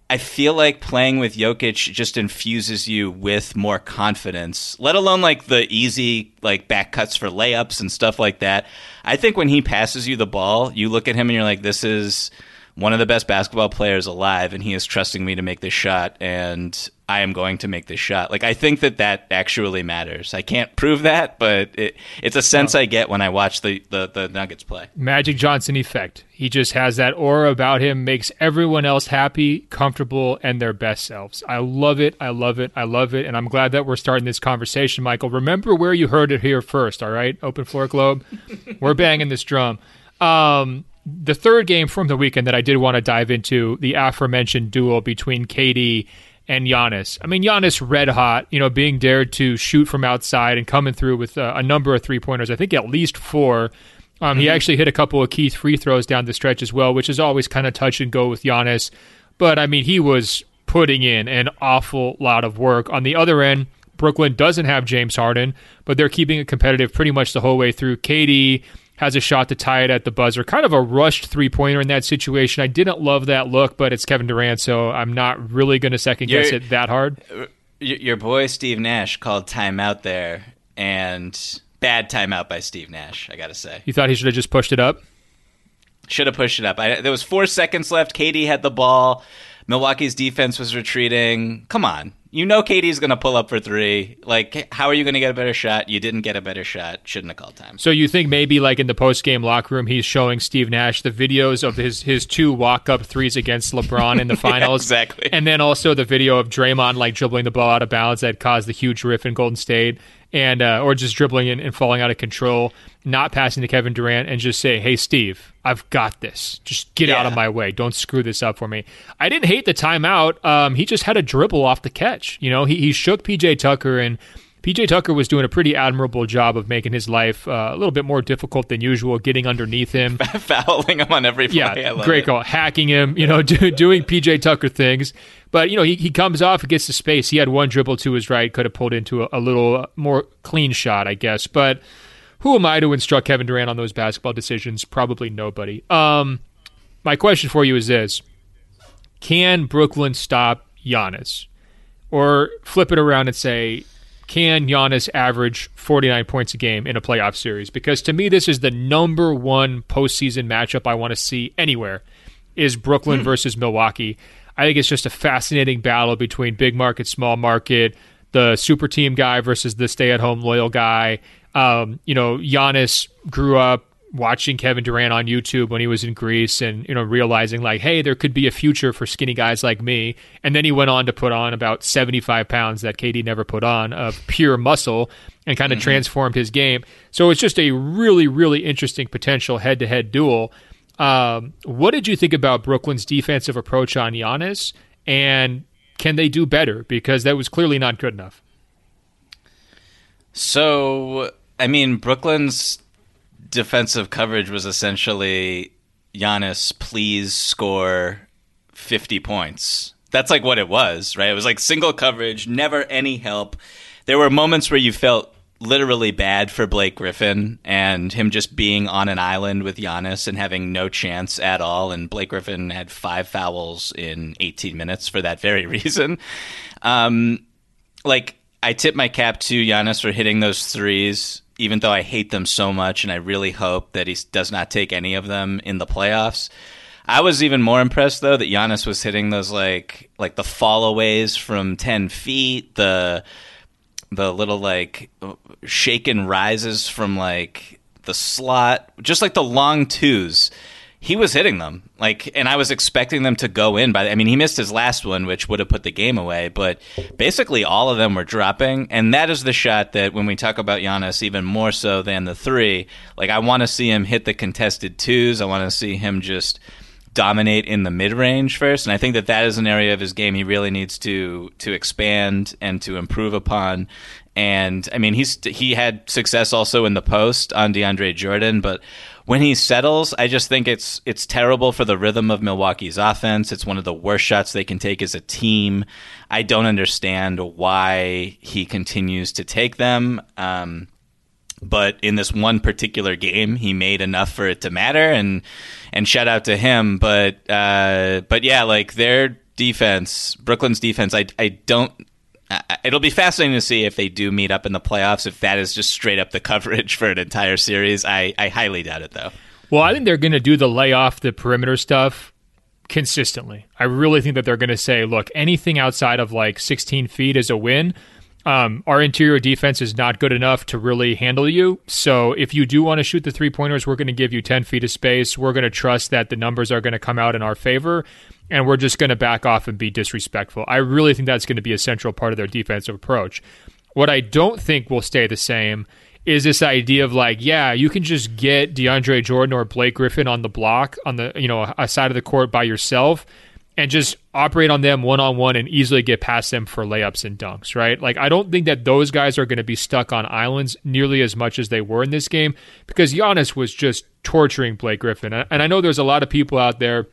I feel like playing with Jokic just infuses you with more confidence, let alone like the easy like back cuts for layups and stuff like that. I think when he passes you the ball, you look at him and you're like, this is one of the best basketball players alive, and he is trusting me to make this shot, and I am going to make this shot. Like I think that that actually matters. I can't prove that, but it, it's a sense no. I get when I watch the, the the Nuggets play. Magic Johnson effect. He just has that aura about him, makes everyone else happy, comfortable, and their best selves. I love it. I love it. I love it. And I'm glad that we're starting this conversation, Michael. Remember where you heard it here first. All right, Open Floor Globe. we're banging this drum. Um, the third game from the weekend that I did want to dive into the aforementioned duel between KD and Giannis. I mean, Giannis red hot, you know, being dared to shoot from outside and coming through with a, a number of three pointers. I think at least four. Um, mm-hmm. He actually hit a couple of key free throws down the stretch as well, which is always kind of touch and go with Giannis. But I mean, he was putting in an awful lot of work. On the other end, Brooklyn doesn't have James Harden, but they're keeping it competitive pretty much the whole way through. KD has a shot to tie it at the buzzer. Kind of a rushed three pointer in that situation. I didn't love that look, but it's Kevin Durant, so I'm not really going to second guess it that hard. Your boy Steve Nash called timeout there, and bad timeout by Steve Nash. I got to say. You thought he should have just pushed it up? Should have pushed it up. I, there was four seconds left. KD had the ball. Milwaukee's defense was retreating. Come on, you know KD's going to pull up for three. Like, how are you going to get a better shot? You didn't get a better shot. Shouldn't have called time. So you think maybe like in the post game locker room, he's showing Steve Nash the videos of his his two walk up threes against LeBron in the finals, yeah, exactly, and then also the video of Draymond like dribbling the ball out of bounds that caused the huge riff in Golden State and uh, or just dribbling and, and, falling out of control, not passing to Kevin Durant, and just say, "Hey, Steve, I've got this. Just get yeah. out of my way. Don't screw this up for me." I didn't hate the timeout. Um, he just had a dribble off the catch. You know, he he shook PJ Tucker and. PJ Tucker was doing a pretty admirable job of making his life uh, a little bit more difficult than usual, getting underneath him, fouling him on every play. Yeah, great it. call, hacking him, you know, do, doing PJ Tucker things. But you know, he, he comes off, and gets to space. He had one dribble to his right, could have pulled into a, a little more clean shot, I guess. But who am I to instruct Kevin Durant on those basketball decisions? Probably nobody. Um, my question for you is this: Can Brooklyn stop Giannis, or flip it around and say? Can Giannis average 49 points a game in a playoff series? Because to me, this is the number one postseason matchup I want to see anywhere is Brooklyn hmm. versus Milwaukee. I think it's just a fascinating battle between big market, small market, the super team guy versus the stay at home loyal guy. Um, you know, Giannis grew up watching Kevin Durant on YouTube when he was in Greece and, you know, realizing like, hey, there could be a future for skinny guys like me. And then he went on to put on about 75 pounds that KD never put on of pure muscle and kind of mm-hmm. transformed his game. So it's just a really, really interesting potential head to head duel. Um, what did you think about Brooklyn's defensive approach on Giannis, and can they do better? Because that was clearly not good enough. So, I mean, Brooklyn's defensive coverage was essentially Giannis, please score 50 points. That's like what it was, right? It was like single coverage, never any help. There were moments where you felt literally bad for Blake Griffin and him just being on an island with Giannis and having no chance at all. And Blake Griffin had five fouls in 18 minutes for that very reason. Um, like, I tip my cap to Giannis for hitting those threes, even though I hate them so much, and I really hope that he does not take any of them in the playoffs. I was even more impressed though that Giannis was hitting those like like the fallaways from ten feet, the the little like shaken rises from like the slot, just like the long twos. He was hitting them like, and I was expecting them to go in. By I mean, he missed his last one, which would have put the game away. But basically, all of them were dropping, and that is the shot that when we talk about Giannis, even more so than the three. Like, I want to see him hit the contested twos. I want to see him just dominate in the mid range first, and I think that that is an area of his game he really needs to to expand and to improve upon. And I mean, he's he had success also in the post on DeAndre Jordan, but when he settles, I just think it's it's terrible for the rhythm of Milwaukee's offense. It's one of the worst shots they can take as a team. I don't understand why he continues to take them. Um, but in this one particular game, he made enough for it to matter, and and shout out to him. But uh, but yeah, like their defense, Brooklyn's defense, I I don't. It'll be fascinating to see if they do meet up in the playoffs. If that is just straight up the coverage for an entire series, I, I highly doubt it though. Well, I think they're going to do the lay off the perimeter stuff consistently. I really think that they're going to say, look, anything outside of like 16 feet is a win. Um, our interior defense is not good enough to really handle you. So if you do want to shoot the three pointers, we're going to give you 10 feet of space. We're going to trust that the numbers are going to come out in our favor, and we're just going to back off and be disrespectful. I really think that's going to be a central part of their defensive approach. What I don't think will stay the same is this idea of like, yeah, you can just get DeAndre Jordan or Blake Griffin on the block on the you know a side of the court by yourself and just operate on them one on one and easily get past them for layups and dunks, right? Like, I don't think that those guys are going to be stuck on islands nearly as much as they were in this game because Giannis was just torturing Blake Griffin. And I know there's a lot of people out there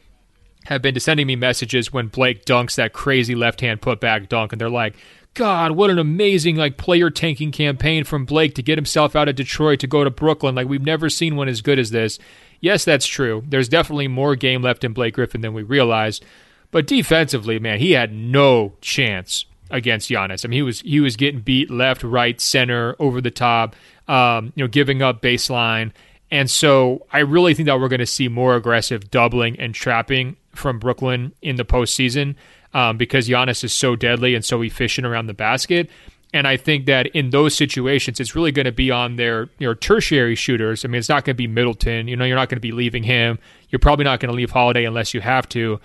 have been sending me messages when Blake dunks that crazy left hand putback dunk, and they're like, God, what an amazing like player tanking campaign from Blake to get himself out of Detroit to go to Brooklyn. Like we've never seen one as good as this. Yes, that's true. There's definitely more game left in Blake Griffin than we realized. But defensively, man, he had no chance against Giannis. I mean, he was he was getting beat left, right, center, over the top, um, you know, giving up baseline. And so I really think that we're going to see more aggressive doubling and trapping from Brooklyn in the postseason um, because Giannis is so deadly and so efficient around the basket. And I think that in those situations, it's really going to be on their you know, tertiary shooters. I mean, it's not going to be Middleton. You know, you're not going to be leaving him. You're probably not going to leave Holiday unless you have to.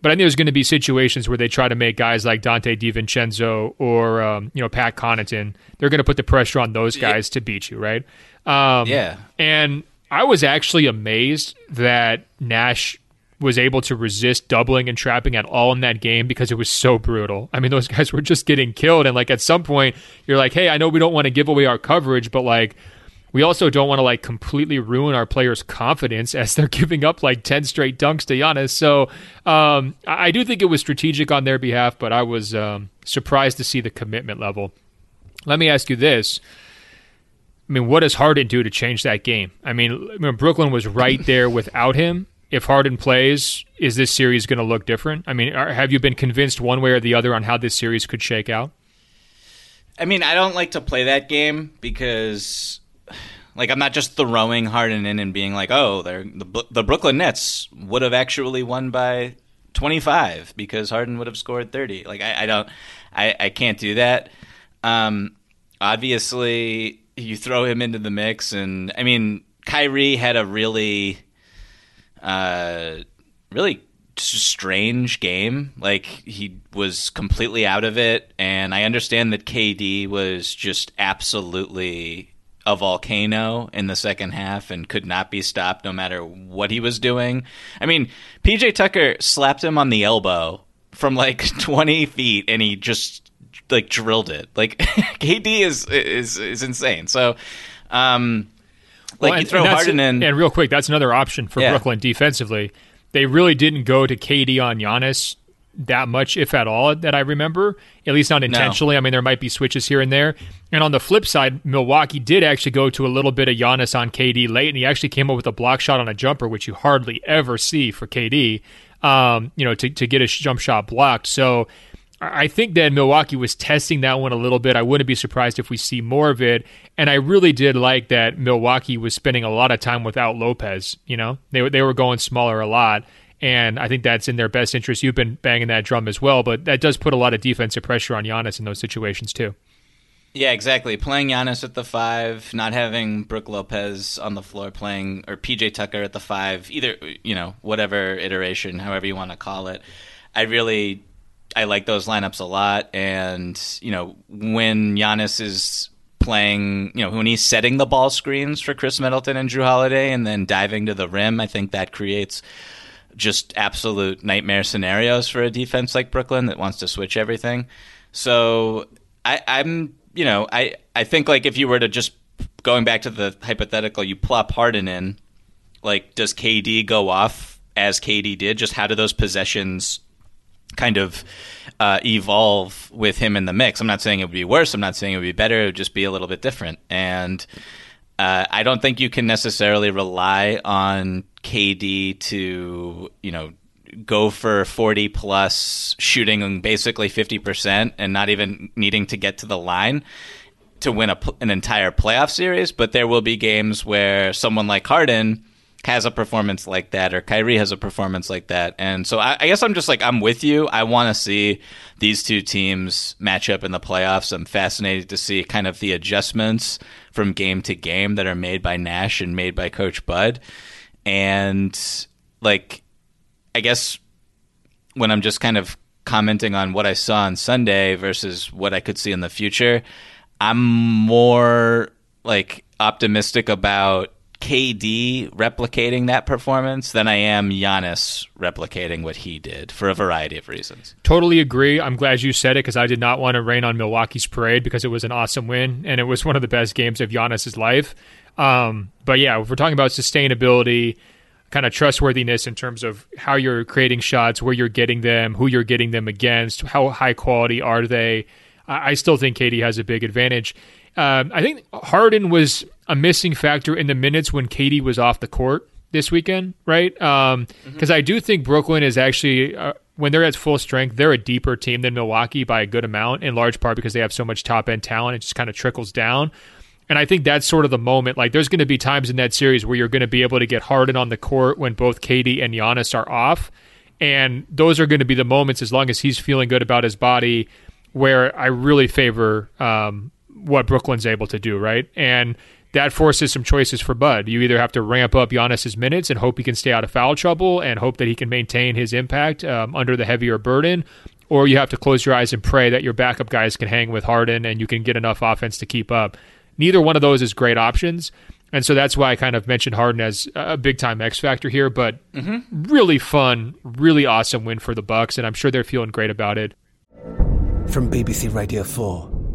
But I think there's going to be situations where they try to make guys like Donte DiVincenzo or um, you know Pat Connaughton. They're going to put the pressure on those guys yeah. to beat you, right? Um, yeah. And I was actually amazed that Nash was able to resist doubling and trapping at all in that game because it was so brutal. I mean, those guys were just getting killed, and like at some point, you're like, "Hey, I know we don't want to give away our coverage, but like." we also don't want to like completely ruin our players' confidence as they're giving up like 10 straight dunks to Giannis. So um, I do think it was strategic on their behalf, but I was um, surprised to see the commitment level. Let me ask you this. I mean, what does Harden do to change that game? I I mean Brooklyn was right there without him. If Harden plays, is this series going to look different? I mean, are, have you been convinced one way or the other on how this series could shake out? I mean, I don't like to play that game because like I'm not just throwing Harden in and being like, oh, the the Brooklyn Nets would have actually won by 25 because Harden would have scored 30. Like I, I don't, I, I can't do that. Um, obviously, you throw him into the mix, and I mean, Kyrie had a really, uh, really strange game. Like he was completely out of it, and I understand that KD was just absolutely a volcano in the second half and could not be stopped no matter what he was doing. I mean, PJ Tucker slapped him on the elbow from like 20 feet and he just like drilled it. Like KD is is is insane. So, um, like Well, you throw and Harden in. And real quick, that's another option for Yeah. Brooklyn defensively. They really didn't go to KD on Giannis that much, if at all, that I remember. At least not intentionally. I mean, there might be switches here and there. And on the flip side, Milwaukee did actually go to a little bit of Giannis on KD late, and he actually came up with a block shot on a jumper, which you hardly ever see for KD. Um, you know, to to get a jump shot blocked. So. I think that Milwaukee was testing that one a little bit. I wouldn't be surprised if we see more of it. And I really did like that Milwaukee was spending a lot of time without Lopez. You know, they they were going smaller a lot, and I think that's in their best interest. You've been banging that drum as well, but that does put a lot of defensive pressure on Giannis in those situations too. Yeah, exactly. Playing Giannis at the five, not having Brooke Lopez on the floor playing, or PJ Tucker at the five, either, you know, whatever iteration, however you want to call it. I really, I like those lineups a lot. And, you know, when Giannis is playing, you know, when he's setting the ball screens for Khris Middleton and Jrue Holiday and then diving to the rim, I think that creates just absolute nightmare scenarios for a defense like Brooklyn that wants to switch everything. So I, I'm, you know, I, I think like if you were to just going back to the hypothetical, you plop Harden in, like does KD go off as KD did? Just how do those possessions kind of uh, evolve with him in the mix? I'm not saying it would be worse. I'm not saying it would be better. It would just be a little bit different. And uh, I don't think you can necessarily rely on KD to, you know, go for 40 plus shooting basically 50% and not even needing to get to the line to win a, an entire playoff series. But there will be games where someone like Harden has a performance like that or Kyrie has a performance like that. And so I, I guess I'm just like, I'm with you. I want to see these two teams match up in the playoffs. I'm fascinated to see kind of the adjustments from game to game that are made by Nash and made by Coach Bud. And like, I guess when I'm just kind of commenting on what I saw on Sunday versus what I could see in the future, I'm more like optimistic about KD replicating that performance than I am Giannis replicating what he did for a variety of reasons. Totally agree. I'm glad you said it because I did not want to rain on Milwaukee's parade because it was an awesome win and it was one of the best games of Giannis's life. Um, but yeah, if we're talking about sustainability, kind of trustworthiness in terms of how you're creating shots, where you're getting them, who you're getting them against, how high quality are they. I I still think KD has a big advantage. Um, I think Harden was a missing factor in the minutes when KD was off the court this weekend, right? Because Mm-hmm. I do think Brooklyn is actually, uh, when they're at full strength, they're a deeper team than Milwaukee by a good amount, in large part because they have so much top end talent. It just kind of trickles down. And I think that's sort of the moment. Like, there's going to be times in that series where you're going to be able to get Harden on the court when both KD and Giannis are off. And those are going to be the moments, as long as he's feeling good about his body, where I really favor um, what Brooklyn's able to do, right? And that forces some choices for Bud. You either have to ramp up Giannis's minutes and hope he can stay out of foul trouble and hope that he can maintain his impact um, under the heavier burden, or you have to close your eyes and pray that your backup guys can hang with Harden and you can get enough offense to keep up. Neither one of those is great options. And so that's why I kind of mentioned Harden as a big time X factor here, but really fun, really awesome win for the Bucks, and I'm sure they're feeling great about it. From BBC Radio 4,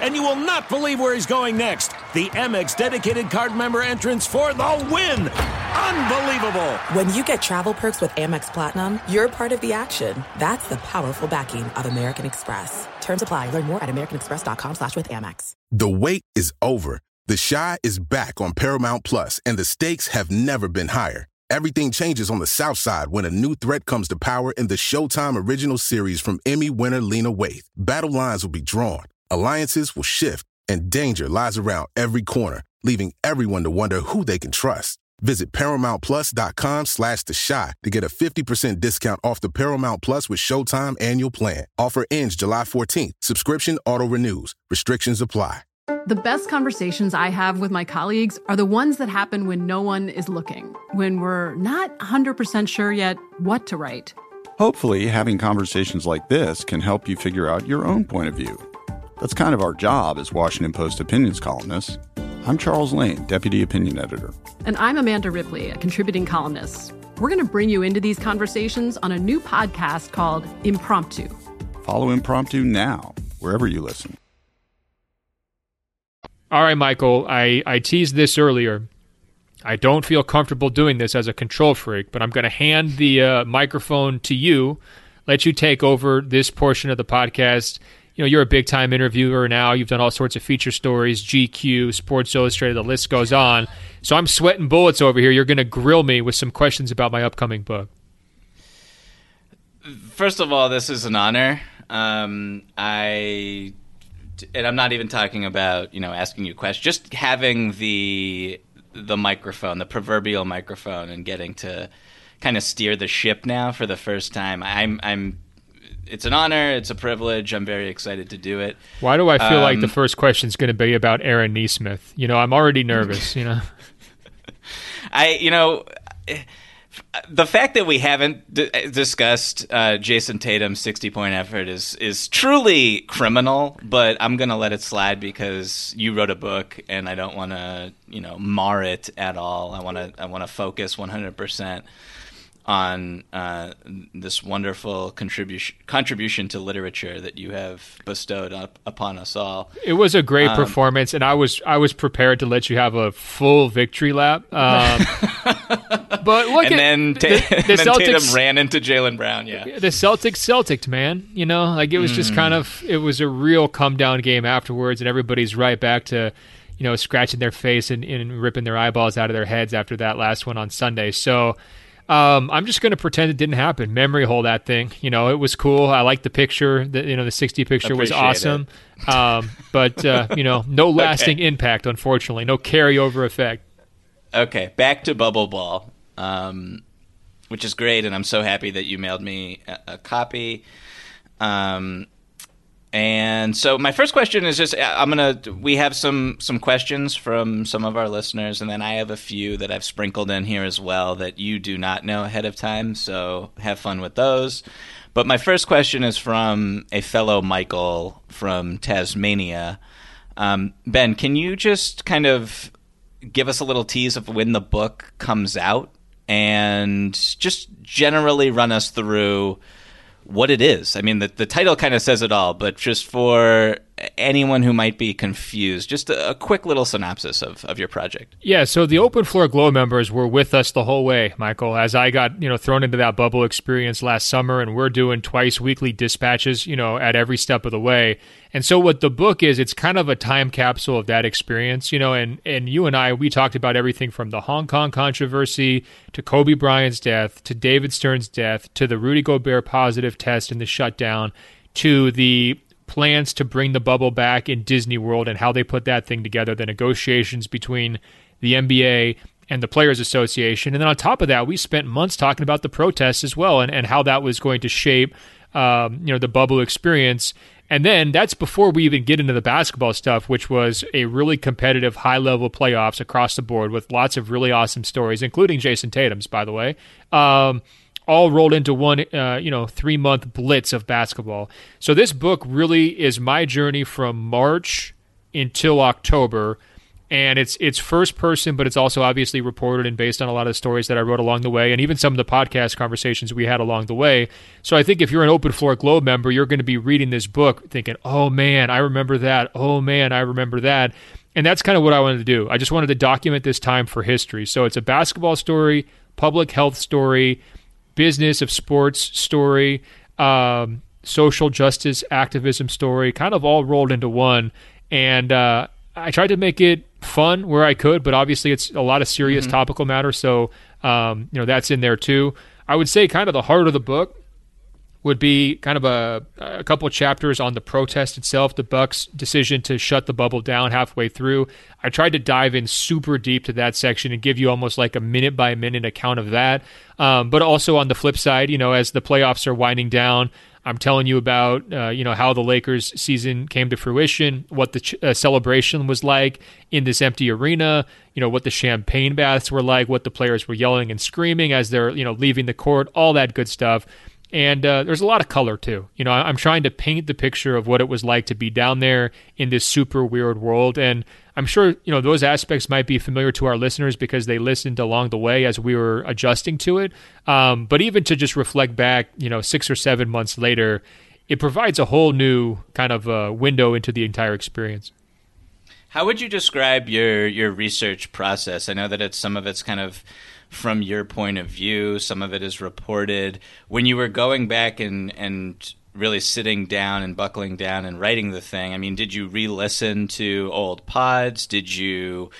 And you will not believe where he's going next. The Amex dedicated card member entrance for the win! Unbelievable! When you get travel perks with Amex Platinum, you're part of the action. That's the powerful backing of American Express. Terms apply. Learn more at americanexpress.com slash with Amex. The wait is over. The Chi is back on Paramount Plus, and the stakes have never been higher. Everything changes on the South Side when a new threat comes to power in the Showtime original series from Emmy winner Lena Waithe. Battle lines will be drawn, alliances will shift, and danger lies around every corner, leaving everyone to wonder who they can trust. Visit ParamountPlus.com slash The Chi to get a 50% discount off the Paramount Plus with Showtime annual plan. Offer ends July 14th. Subscription auto-renews. Restrictions apply. The best conversations I have with my colleagues are the ones that happen when no one is looking, when we're not 100% sure yet what to write. Hopefully, having conversations like this can help you figure out your own point of view. That's kind of our job as Washington Post opinions columnists. I'm Charles Lane, Deputy Opinion Editor. And I'm Amanda Ripley, a contributing columnist. We're going to bring you into these conversations on a new podcast called Impromptu. Follow Impromptu now, wherever you listen. All right, Michael, I, I teased this earlier. I don't feel comfortable doing this as a control freak, but I'm going to hand the uh, microphone to you, let you take over this portion of the podcast. You know, you're a big time interviewer now. You've done all sorts of feature stories, GQ, Sports Illustrated, the list goes on. So I'm sweating bullets over here. You're going to grill me with some questions about my upcoming book. First of all, this is an honor. Um, I and I'm not even talking about you know asking you questions, just having the the microphone, the proverbial microphone, and getting to kind of steer the ship now for the first time. I'm I'm it's an honor, it's a privilege. I'm very excited to do it. Why do I feel um, like the Um, first question is going to be about Aaron Nesmith? You know, I'm already nervous. you know, I you know the fact that we haven't d- discussed uh, Jayson Tatum's 60 point effort is is truly criminal, but I'm going to let it slide because you wrote a book and I don't want to, you know, mar it at all. I want to I want to focus 100% on uh, this wonderful contribution contribution to literature that you have bestowed up upon us all. it was a great Um, performance, and I was I was prepared to let you have a full victory lap. Um, but look and at then, Ta- the, the and then Tatum Celtics. ran into Jaylen Brown. Yeah, the Celtics Celtic man, you know, like it was just Mm. kind of it was a real come down game afterwards, and everybody's right back to you know scratching their face and, and ripping their eyeballs out of their heads after that last one on Sunday. So. Um, I'm just going to pretend it didn't happen. Memory hole that thing. You know, it was cool. I liked the picture. The, you know, the 60 picture was awesome. Um, but uh, you know, no lasting impact. Unfortunately, no carryover effect. Okay, back to Bubble Ball, um, which is great, and I'm so happy that you mailed me a, a copy. Um, and so my first question is just I'm gonna we have some some questions from some of our listeners, and then I have a few that I've sprinkled in here as well that you do not know ahead of time. So have fun with those. But my first question is from a fellow Michael from Tasmania. Um, ben, can you just kind of give us a little tease of when the book comes out and just generally run us through what it is. I mean, the, the title kind of says it all, but just for anyone who might be confused, just a, a quick little synopsis of, of your project. Yeah, so the open floor globe members were with us the whole way, Michael, as I got, you know, thrown into that bubble experience last summer and we're doing twice weekly dispatches, you know, at every step of the way. And so what the book is, it's kind of a time capsule of that experience, you know, and and you and I we talked about everything from the Hong Kong controversy to Kobe Bryant's death to David Stern's death to the Rudy Gobert positive test and the shutdown to the plans to bring the bubble back in Disney World and how they put that thing together, the negotiations between the NBA and the Players Association. And then on top of that, we spent months talking about the protests as well and, and how that was going to shape um, you know, the bubble experience. And then that's before we even get into the basketball stuff, which was a really competitive, high level playoffs across the board with lots of really awesome stories, including Jayson Tatum's, by the way. Um, all rolled into one, uh, you know, three month blitz of basketball. So this book really is my journey from March until October, and it's it's first person, but it's also obviously reported and based on a lot of the stories that I wrote along the way, and even some of the podcast conversations we had along the way. So I think if you're an Open Floor Globe member, you're going to be reading this book thinking, "Oh man, I remember that. Oh man, I remember that." And that's kind of what I wanted to do. I just wanted to document this time for history. So it's a basketball story, public health story, business of sports story, um, social justice activism story, kind of all rolled into one. And uh, I tried to make it fun where I could, but obviously it's a lot of serious Mm-hmm. topical matter. So, um, you know, that's in there too. I would say kind of the heart of the book would be kind of a, a couple chapters on the protest itself, the Bucks' decision to shut the bubble down halfway through. I tried to dive in super deep to that section and give you almost like a minute by minute account of that. Um, but also on the flip side, you know, as the playoffs are winding down, I'm telling you about uh, you know how the Lakers season came to fruition, what the ch- uh, celebration was like in this empty arena, you know what the champagne baths were like, what the players were yelling and screaming as they're you know leaving the court, all that good stuff. And uh, there's a lot of color too. You know, I'm trying to paint the picture of what it was like to be down there in this super weird world. And I'm sure, you know, those aspects might be familiar to our listeners because they listened along the way as we were adjusting to it. Um, but even to just reflect back, you know, six or seven months later, it provides a whole new kind of uh, window into the entire experience. How would you describe your your research process? I know that it's some of it's kind of from your point of view, some of it is reported. When you were going back and and really sitting down and buckling down and writing the thing, I mean, did you re-listen to old pods? Did you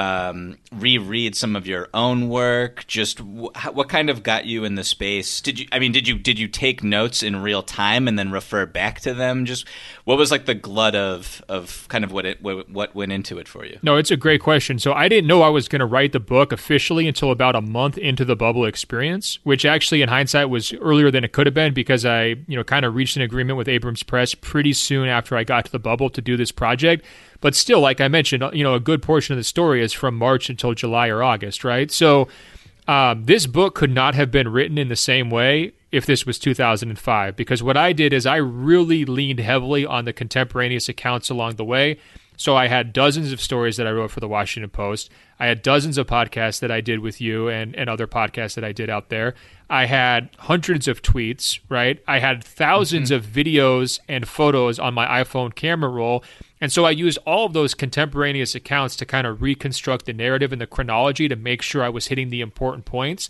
um, reread some of your own work? Just wh- what kind of got you in the space? Did you? I mean, did you did you take notes in real time and then refer back to them? Just what was like the glut of of kind of what it what went into it for you? No, it's a great question. So I didn't know I was going to write the book officially until about a month into the bubble experience, which actually in hindsight was earlier than it could have been because I, you know, kind of reached an agreement with Abrams Press pretty soon after I got to the bubble to do this project. But still, like I mentioned, you know, a good portion of the story is from March until July or August, right? So um, this book could not have been written in the same way if this was 2005 because what I did is I really leaned heavily on the contemporaneous accounts along the way. So I had dozens of stories that I wrote for the Washington Post. I had dozens of podcasts that I did with you and, and other podcasts that I did out there. I had hundreds of tweets, right? I had 1000s of videos and photos on my iPhone camera roll. And so I used all of those contemporaneous accounts to kind of reconstruct the narrative and the chronology to make sure I was hitting the important points.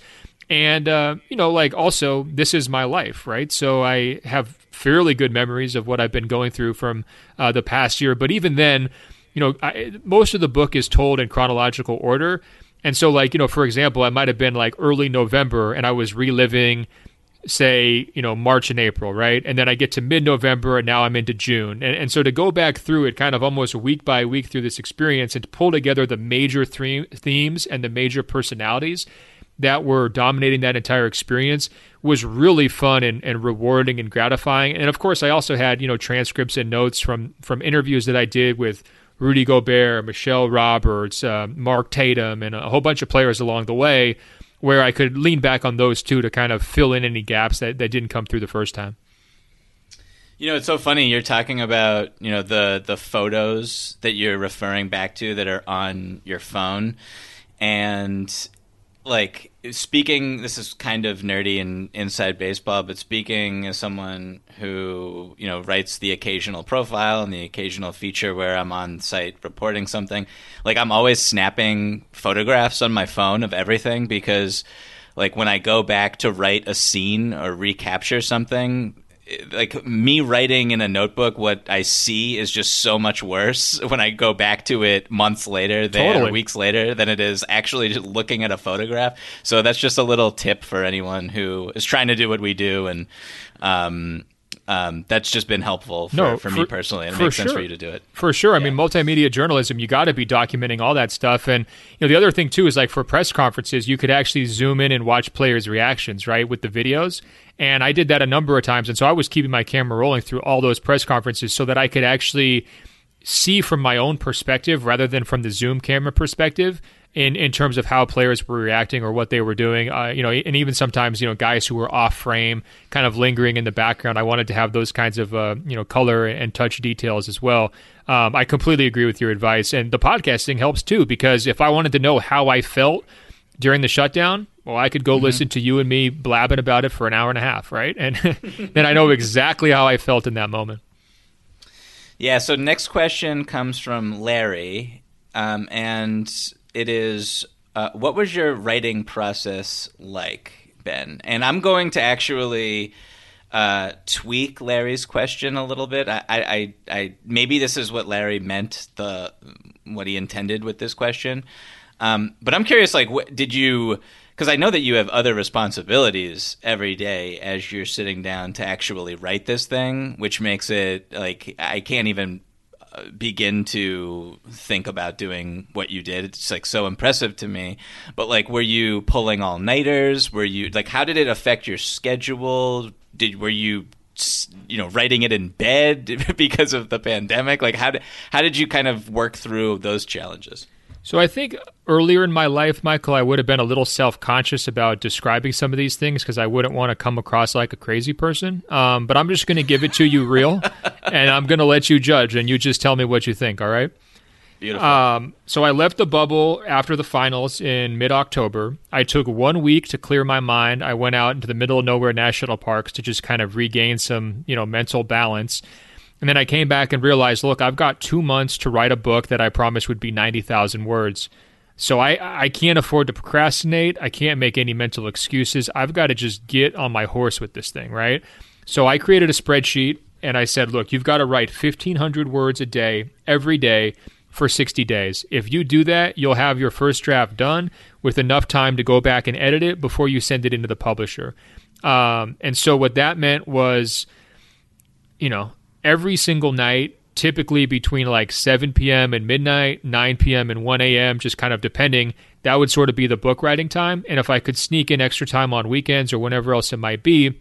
And, uh, you know, like also, this is my life, right? So I have fairly good memories of what I've been going through from uh, the past year. But even then, you know, I, most of the book is told in chronological order. And so, like, you know, for example, I might have been like early November and I was reliving, say, you know, March and April, right? And then I get to mid November and now I'm into June. And, and so to go back through it kind of almost week by week through this experience and to pull together the major themes and the major personalities that were dominating that entire experience was really fun and, and rewarding and gratifying. And of course, I also had, you know, transcripts and notes from, from interviews that I did with Rudy Gobert, Michelle Roberts, uh, Mark Tatum, and a whole bunch of players along the way where I could lean back on those two to kind of fill in any gaps that, that didn't come through the first time. You know, it's so funny. You're talking about you know the the photos that you're referring back to that are on your phone, and like speaking. This is kind of nerdy and inside baseball, but speaking as someone who you know writes the occasional profile and the occasional feature where I'm on site reporting something, like I'm always snapping photographs on my phone of everything because like when I go back to write a scene or recapture something, like me writing in a notebook what I see is just so much worse when I go back to it months later than Totally. or weeks later than it is actually just looking at a photograph. So that's just a little tip for anyone who is trying to do what we do and um um, that's just been helpful for, No, for, me personally, and it for makes sense for you to do it. For sure. I mean, multimedia journalism, you got to be documenting all that stuff. And, you know, the other thing, too, is like for press conferences, you could actually zoom in and watch players' reactions, right, with the videos. And I did that a number of times. And so I was keeping my camera rolling through all those press conferences so that I could actually see from my own perspective rather than from the Zoom camera perspective in, in terms of how players were reacting or what they were doing. Uh, you know, and even sometimes, you know, guys who were off frame, kind of lingering in the background. I wanted to have those kinds of, uh, you know, color and touch details as well. Um, I completely agree with your advice. And the podcasting helps too, because if I wanted to know how I felt during the shutdown, well, I could go listen to you and me blabbing about it for an hour and a half, right? And then I know exactly how I felt in that moment. Yeah. So next question comes from Larry, um, and it is, uh, what was your writing process like, Ben? And I'm going to actually uh, tweak Larry's question a little bit. I, I, I, I maybe this is what Larry meant the what he intended with this question. Um, but I'm curious, like, what, did you? Because I know that you have other responsibilities every day as you're sitting down to actually write this thing, which makes it like I can't even uh, begin to think about doing what you did. It's like so impressive to me. But like, were you pulling all nighters? Were you like, how did it affect your schedule? Did were you you know writing it in bed because of the pandemic? Like, how did how did you kind of work through those challenges? So I think earlier in my life, Michael, I would have been a little self conscious about describing some of these things because I wouldn't want to come across like a crazy person. Um, but I'm just going to give it to you real, and I'm going to let you judge, and you just tell me what you think. All right. Beautiful. Um, so I left the bubble after the finals in mid October. I took one week to clear my mind. I went out into the middle of nowhere national parks to just kind of regain some, you know, mental balance. And then I came back and realized, look, I've got two months to write a book that I promised would be 90,000 words. So I, I can't afford to procrastinate. I can't make any mental excuses. I've got to just get on my horse with this thing, right? So I created a spreadsheet and I said, look, you've got to write 1,500 words a day, every day for 60 days. If you do that, you'll have your first draft done with enough time to go back and edit it before you send it into the publisher. Um, and so what that meant was, you know, every single night, typically between like 7 p.m. and midnight, 9 p.m. and 1 a.m., just kind of depending. That would sort of be the book writing time. And if I could sneak in extra time on weekends or whenever else it might be,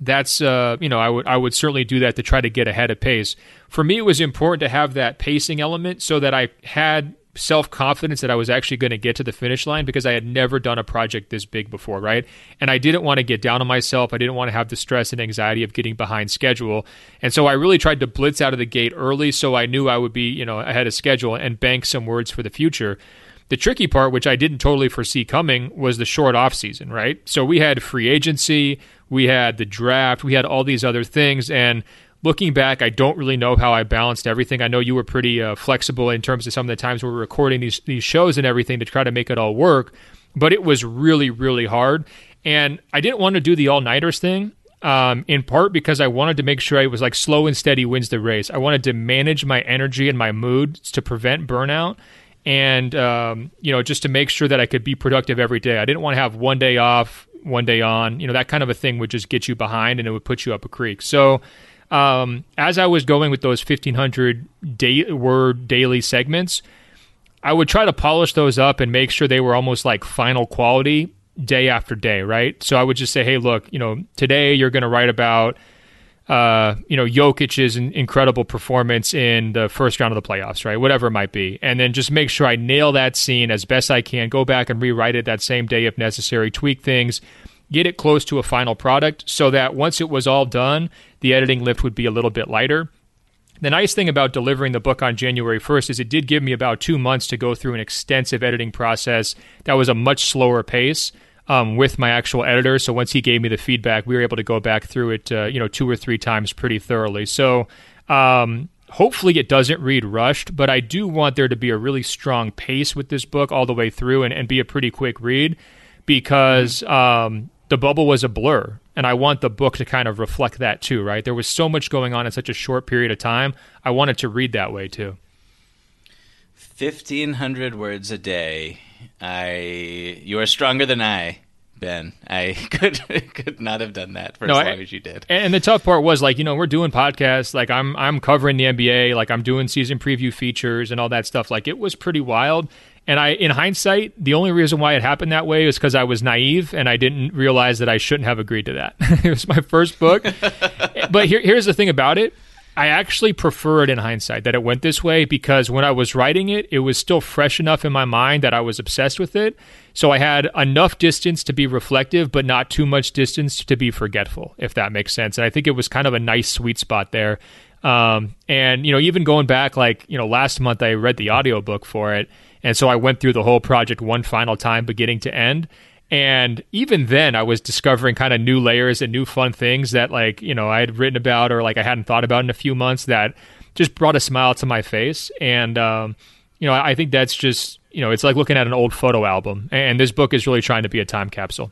that's uh, you know I would I would certainly do that to try to get ahead of pace. For me, it was important to have that pacing element so that I had self confidence that I was actually going to get to the finish line because I had never done a project this big before, right? And I didn't want to get down on myself. I didn't want to have the stress and anxiety of getting behind schedule. And so I really tried to blitz out of the gate early so I knew I would be, you know, ahead of schedule and bank some words for the future. The tricky part, which I didn't totally foresee coming, was the short off season, right? So we had free agency, we had the draft, we had all these other things and looking back, I don't really know how I balanced everything. I know you were pretty uh, flexible in terms of some of the times we were recording these these shows and everything to try to make it all work, but it was really really hard. And I didn't want to do the all nighters thing. Um, in part because I wanted to make sure I was like slow and steady wins the race. I wanted to manage my energy and my mood to prevent burnout and um, you know just to make sure that I could be productive every day. I didn't want to have one day off, one day on. You know that kind of a thing would just get you behind and it would put you up a creek. So um, as I was going with those 1500 day, word daily segments, I would try to polish those up and make sure they were almost like final quality day after day, right? So I would just say, hey, look, you know, today you're going to write about, uh, you know, Jokic's incredible performance in the first round of the playoffs, right? Whatever it might be. And then just make sure I nail that scene as best I can, go back and rewrite it that same day if necessary, tweak things, get it close to a final product so that once it was all done, the editing lift would be a little bit lighter. The nice thing about delivering the book on January 1st is it did give me about two months to go through an extensive editing process that was a much slower pace. Um, with my actual editor. So once he gave me the feedback, we were able to go back through it, uh, you know, two or three times pretty thoroughly. So um, hopefully it doesn't read rushed, but I do want there to be a really strong pace with this book all the way through and, and be a pretty quick read because um, the bubble was a blur and I want the book to kind of reflect that too, right? There was so much going on in such a short period of time. I wanted to read that way too. 1500 words a day. I you are stronger than I. Ben. I could could not have done that for no, as long I, as you did. And the tough part was like, you know, we're doing podcasts, like I'm I'm covering the NBA, like I'm doing season preview features and all that stuff. Like it was pretty wild. And I, in hindsight, the only reason why it happened that way is because I was naive and I didn't realize that I shouldn't have agreed to that. it was my first book. but here, here's the thing about it. I actually prefer it in hindsight that it went this way because when I was writing it, it was still fresh enough in my mind that I was obsessed with it. So I had enough distance to be reflective, but not too much distance to be forgetful, if that makes sense. And I think it was kind of a nice sweet spot there. Um, and, you know, even going back, like, you know, last month I read the audiobook for it and so I went through the whole project one final time, beginning to end. And even then, I was discovering kind of new layers and new fun things that, like, you know, I had written about or like I hadn't thought about in a few months that just brought a smile to my face. And, um, you know, I think that's just, you know, it's like looking at an old photo album. And this book is really trying to be a time capsule.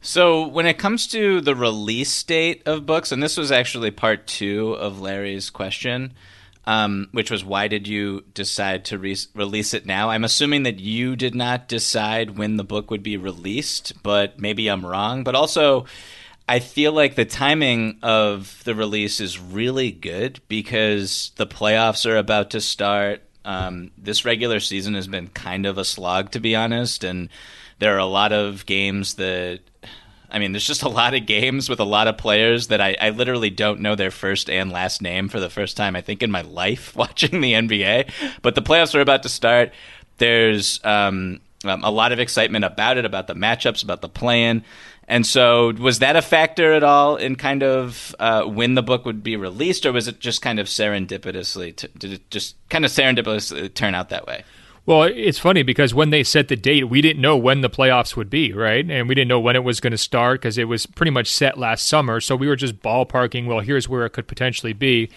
So, when it comes to the release date of books, and this was actually part two of Larry's question, um, which was why did you decide to re- release it now? I'm assuming that you did not decide when the book would be released, but maybe I'm wrong. But also, I feel like the timing of the release is really good because the playoffs are about to start. Um, this regular season has been kind of a slog, to be honest, and there are a lot of games that I mean, there's just a lot of games with a lot of players that I, I, literally don't know their first and last name for the first time, I think, in my life watching the NBA. But the playoffs are about to start. There's um, um, a lot of excitement about it, about the matchups, about the plan. And so, was that a factor at all in kind of uh, when the book would be released, or was it just kind of serendipitously? T- did it just kind of serendipitously turn out that way? Well, it's funny because when they set the date, we didn't know when the playoffs would be, right? And we didn't know when it was going to start because it was pretty much set last summer. So we were just ballparking, well, here's where it could potentially be.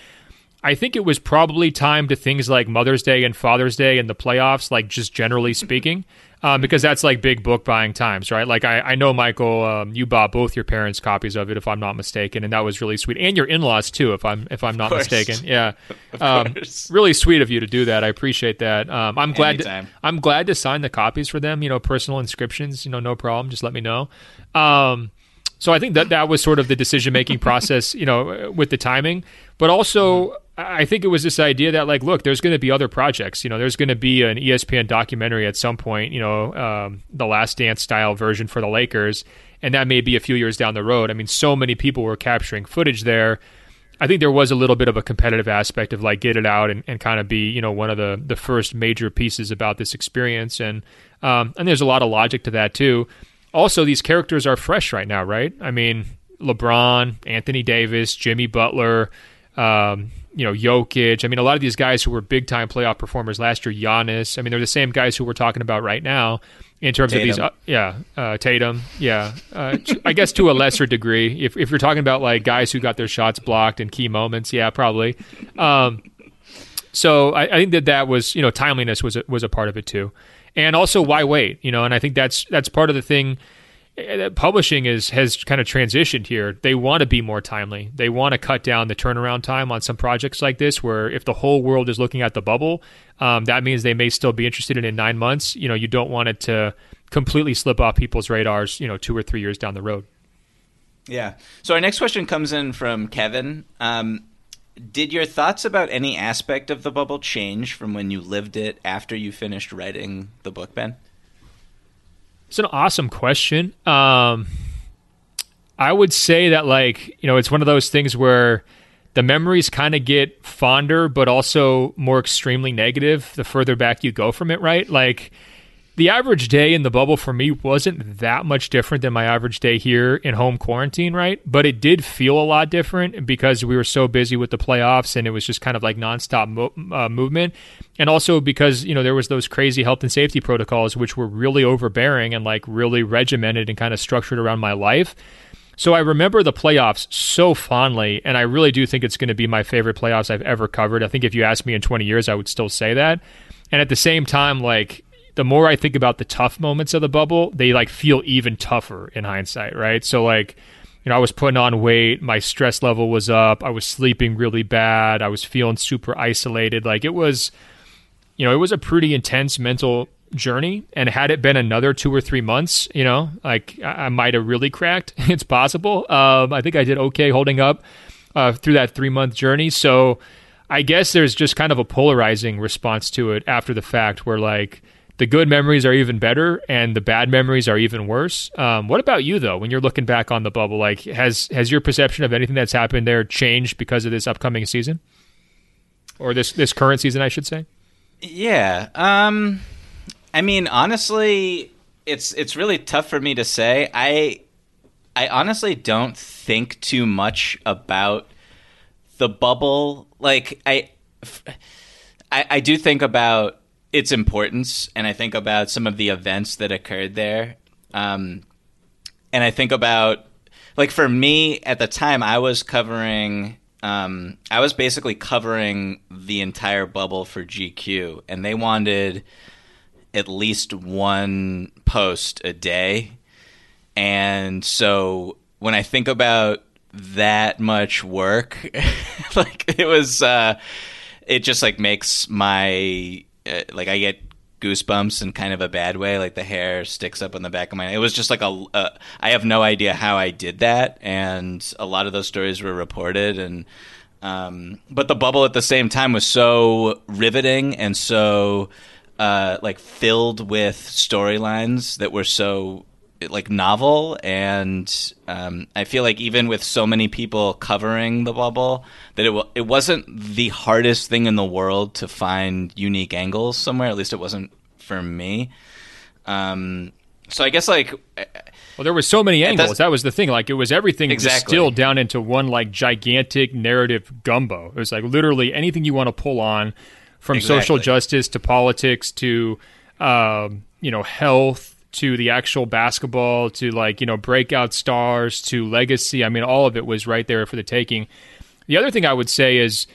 I think it was probably timed to things like Mother's Day and Father's Day and the playoffs, like just generally speaking um, because that's like big book buying times, right? Like I, I know Michael, um, you bought both your parents copies of it, if I'm not mistaken, and that was really sweet, and your in-laws too, if I'm if I'm not mistaken. Yeah, um, really sweet of you to do that. I appreciate that. Um, I'm glad. To, I'm glad to sign the copies for them. You know, personal inscriptions. You know, no problem. Just let me know. Um, so I think that that was sort of the decision making process. You know, with the timing, but also. I think it was this idea that like, look, there's going to be other projects. You know, there's going to be an ESPN documentary at some point. You know, um, the Last Dance style version for the Lakers, and that may be a few years down the road. I mean, so many people were capturing footage there. I think there was a little bit of a competitive aspect of like get it out and, and kind of be you know one of the the first major pieces about this experience, and um, and there's a lot of logic to that too. Also, these characters are fresh right now, right? I mean, LeBron, Anthony Davis, Jimmy Butler. Um, you know, Jokic. I mean, a lot of these guys who were big time playoff performers last year, Giannis. I mean, they're the same guys who we're talking about right now in terms Tatum. of these. Uh, yeah, uh, Tatum. Yeah, uh, I guess to a lesser degree. If if you're talking about like guys who got their shots blocked in key moments, yeah, probably. Um, so I, I think that that was you know timeliness was a, was a part of it too, and also why wait? You know, and I think that's that's part of the thing publishing is has kind of transitioned here. They want to be more timely. They want to cut down the turnaround time on some projects like this, where if the whole world is looking at the bubble, um, that means they may still be interested in in nine months. You know, you don't want it to completely slip off people's radars. You know, two or three years down the road. Yeah. So our next question comes in from Kevin. Um, did your thoughts about any aspect of the bubble change from when you lived it after you finished writing the book, Ben? It's an awesome question. Um, I would say that, like, you know, it's one of those things where the memories kind of get fonder, but also more extremely negative the further back you go from it, right? Like, the average day in the bubble for me wasn't that much different than my average day here in home quarantine, right? But it did feel a lot different because we were so busy with the playoffs and it was just kind of like nonstop mo- uh, movement. And also because, you know, there was those crazy health and safety protocols which were really overbearing and like really regimented and kind of structured around my life. So I remember the playoffs so fondly, and I really do think it's going to be my favorite playoffs I've ever covered. I think if you asked me in 20 years, I would still say that. And at the same time, like the more I think about the tough moments of the bubble, they like feel even tougher in hindsight, right? So like, you know, I was putting on weight, my stress level was up, I was sleeping really bad, I was feeling super isolated. Like it was, you know, it was a pretty intense mental journey. And had it been another two or three months, you know, like I, I might have really cracked. it's possible. Um, I think I did okay holding up uh, through that three month journey. So I guess there's just kind of a polarizing response to it after the fact, where like the good memories are even better and the bad memories are even worse. Um, what about you though? When you're looking back on the bubble, like has has your perception of anything that's happened there changed because of this upcoming season, or this this current season, I should say? Yeah. Um, I mean, honestly, it's it's really tough for me to say. I I honestly don't think too much about the bubble. Like I, I, I do think about its importance, and I think about some of the events that occurred there. Um, and I think about, like, for me at the time, I was covering. Um, I was basically covering the entire bubble for GQ, and they wanted at least one post a day. And so when I think about that much work, like it was, uh, it just like makes my like I get goosebumps in kind of a bad way. Like the hair sticks up on the back of my. It was just like a. a I have no idea how I did that, and a lot of those stories were reported, and um, but the bubble at the same time was so riveting and so uh, like filled with storylines that were so like novel and um, I feel like even with so many people covering the bubble that it w- it wasn't the hardest thing in the world to find unique angles somewhere. At least it wasn't for me. Um, so I guess like well there were so many angles. That was the thing. Like it was everything Exactly. distilled down into one like gigantic narrative gumbo. It was like literally anything you want to pull on from social justice to politics to um, you know health to the actual basketball to like you know breakout stars to legacy i mean all of it was right there for the taking the other thing i would say is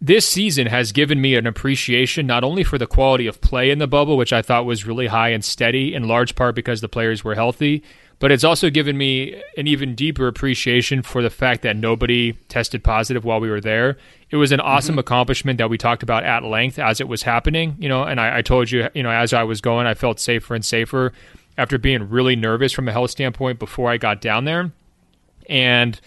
this season has given me an appreciation not only for the quality of play in the bubble, which I thought was really high and steady, in large part because the players were healthy, but it's also given me an even deeper appreciation for the fact that nobody tested positive while we were there. It was an awesome accomplishment that we talked about at length as it was happening, you know, and I, I told you, you know, as I was going, I felt safer and safer after being really nervous from a health standpoint before I got down there. And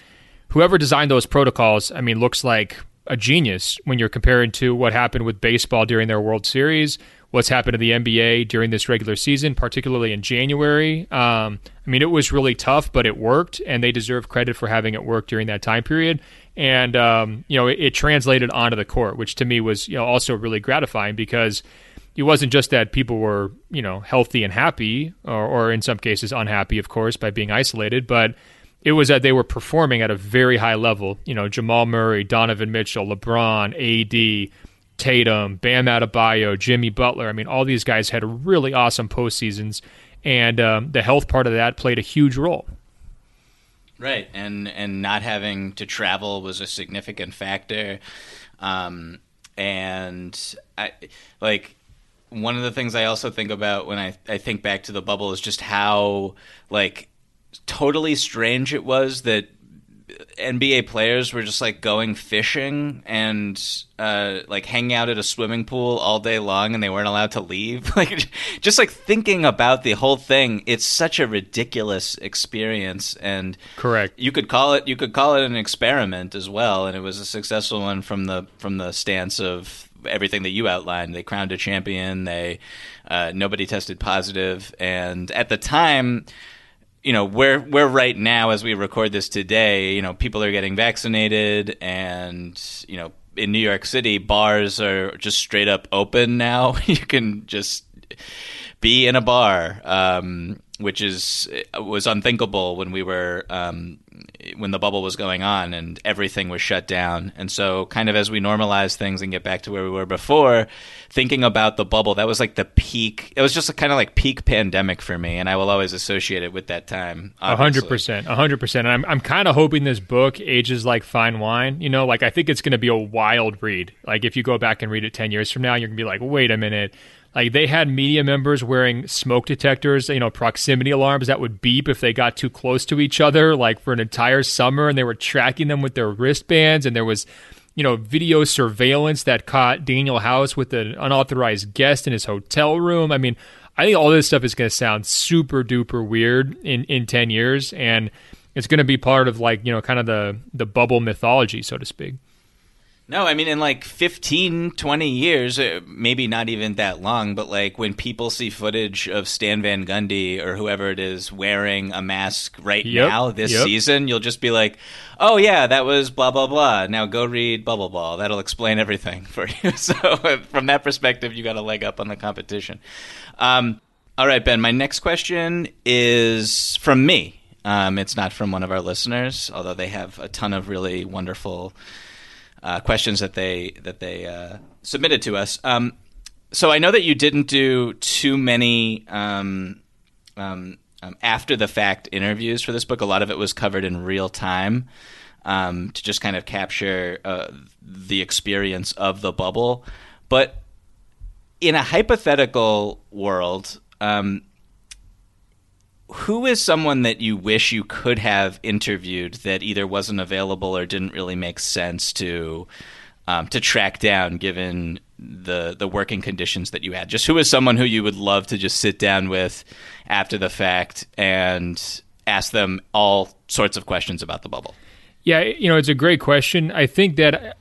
whoever designed those protocols, I mean, looks like a genius when you're comparing to what happened with baseball during their World Series, what's happened to the NBA during this regular season, particularly in January. Um, I mean, it was really tough, but it worked, and they deserve credit for having it work during that time period. And um, you know, it, it translated onto the court, which to me was you know also really gratifying because it wasn't just that people were you know healthy and happy, or, or in some cases unhappy, of course, by being isolated, but it was that they were performing at a very high level. You know, Jamal Murray, Donovan Mitchell, LeBron, AD, Tatum, Bam Adebayo, Jimmy Butler. I mean, all these guys had really awesome postseasons, and um, the health part of that played a huge role. Right, and and not having to travel was a significant factor, um, and I like one of the things I also think about when I I think back to the bubble is just how like totally strange it was that NBA players were just like going fishing and uh, like hanging out at a swimming pool all day long, and they weren't allowed to leave. Like, just like thinking about the whole thing, it's such a ridiculous experience. And correct, you could call it you could call it an experiment as well, and it was a successful one from the from the stance of everything that you outlined. They crowned a champion. They uh, nobody tested positive, and at the time you know we're we're right now as we record this today you know people are getting vaccinated and you know in New York City bars are just straight up open now. You can just be in a bar. Um, which is was unthinkable when we were um, when the bubble was going on and everything was shut down and so kind of as we normalize things and get back to where we were before thinking about the bubble that was like the peak it was just a kind of like peak pandemic for me and i will always associate it with that time A hundred percent, a hundred percent. And I'm I'm kind of hoping this book ages like fine wine. You know, like I think it's going to be a wild read. Like if you go back and read it ten years from now, you're going to be like, wait a minute. Like they had media members wearing smoke detectors, you know, proximity alarms that would beep if they got too close to each other, like for an entire summer, and they were tracking them with their wristbands. And there was, you know, video surveillance that caught Danuel House with an unauthorized guest in his hotel room. I mean, I think all this stuff is going to sound super duper weird in in ten years, and it's going to be part of like you know, kind of the the bubble mythology, so to speak. No, I mean, in like 15, 20 years, uh, maybe not even that long, but like when people see footage of Stan Van Gundy or whoever it is wearing a mask right Yep, now this yep. season, you'll just be like, oh, yeah, that was blah, blah, blah. Now go read Bubble Ball. That'll explain everything for you. So, from that perspective, you got a leg up on the competition. Um, all right, Ben, my next question is from me. Um, it's not from one of our listeners, although they have a ton of really wonderful uh, questions that they that they uh, submitted to us. Um, so I know that you didn't do too many um, um, um, after the fact interviews for this book. A lot of it was covered in real time um, to just kind of capture uh, the experience of the bubble. But in a hypothetical world, um, who is someone that you wish you could have interviewed that either wasn't available or didn't really make sense to um, to track down, given the the working conditions that you had? Just who is someone who you would love to just sit down with after the fact and ask them all sorts of questions about the bubble? Yeah, you know, it's a great question. I think that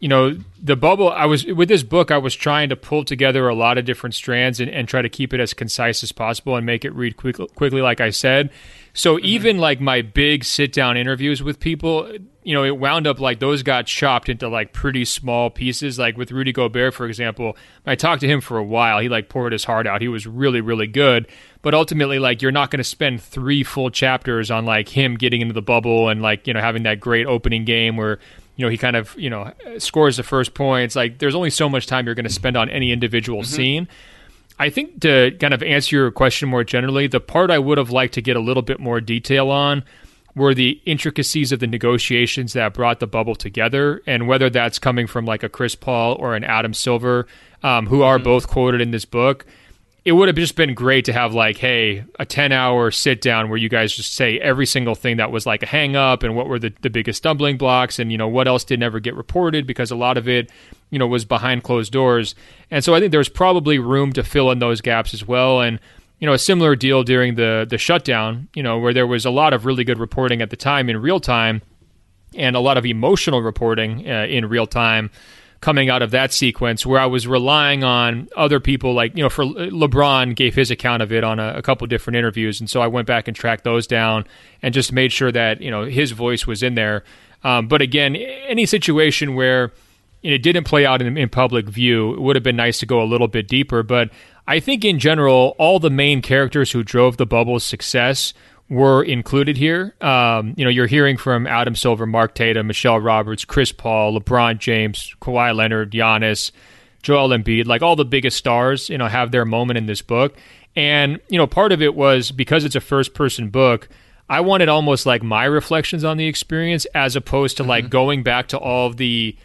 you know the bubble i was with this book i was trying to pull together a lot of different strands and, and try to keep it as concise as possible and make it read quick, quickly like i said. So mm-hmm. even like my big sit down interviews with people you know it wound up like those got chopped into like pretty small pieces. Like with rudy gobert for example i talked to him for a while. He like poured his heart out. He was really really good. But ultimately like you're not going to spend three full chapters on like him getting into the bubble and like you know having that great opening game where you know he kind of you know scores the first points like there's only so much time you're going to spend on any individual mm-hmm. scene i think to kind of answer your question more generally the part i would have liked to get a little bit more detail on were the intricacies of the negotiations that brought the bubble together and whether that's coming from like a chris paul or an adam silver um, who are mm-hmm. both quoted in this book it would have just been great to have like hey a 10 hour sit down where you guys just say every single thing that was like a hang up and what were the, the biggest stumbling blocks and you know what else did never get reported because a lot of it you know was behind closed doors. And so i think there's probably room to fill in those gaps as well. And you know a similar deal during the the shutdown you know where there was a lot of really good reporting at the time in real time and a lot of emotional reporting uh, in real time coming out of that sequence where I was relying on other people like you know for LeBron gave his account of it on a, a couple different interviews. And so I went back and tracked those down and just made sure that you know his voice was in there. Um, but again any situation where it didn't play out in, in public view it would have been nice to go a little bit deeper. But I think in general all the main characters who drove the bubble's success were included here. Um, you know, you're hearing from Adam Silver, Mark Tatum, Michelle Roberts, Chris Paul, LeBron James, Kawhi Leonard, Giannis, Joel Embiid, like all the biggest stars, you know, have their moment in this book. And, you know, part of it was because it's a first person book, I wanted almost like my reflections on the experience as opposed to mm-hmm. like going back to all the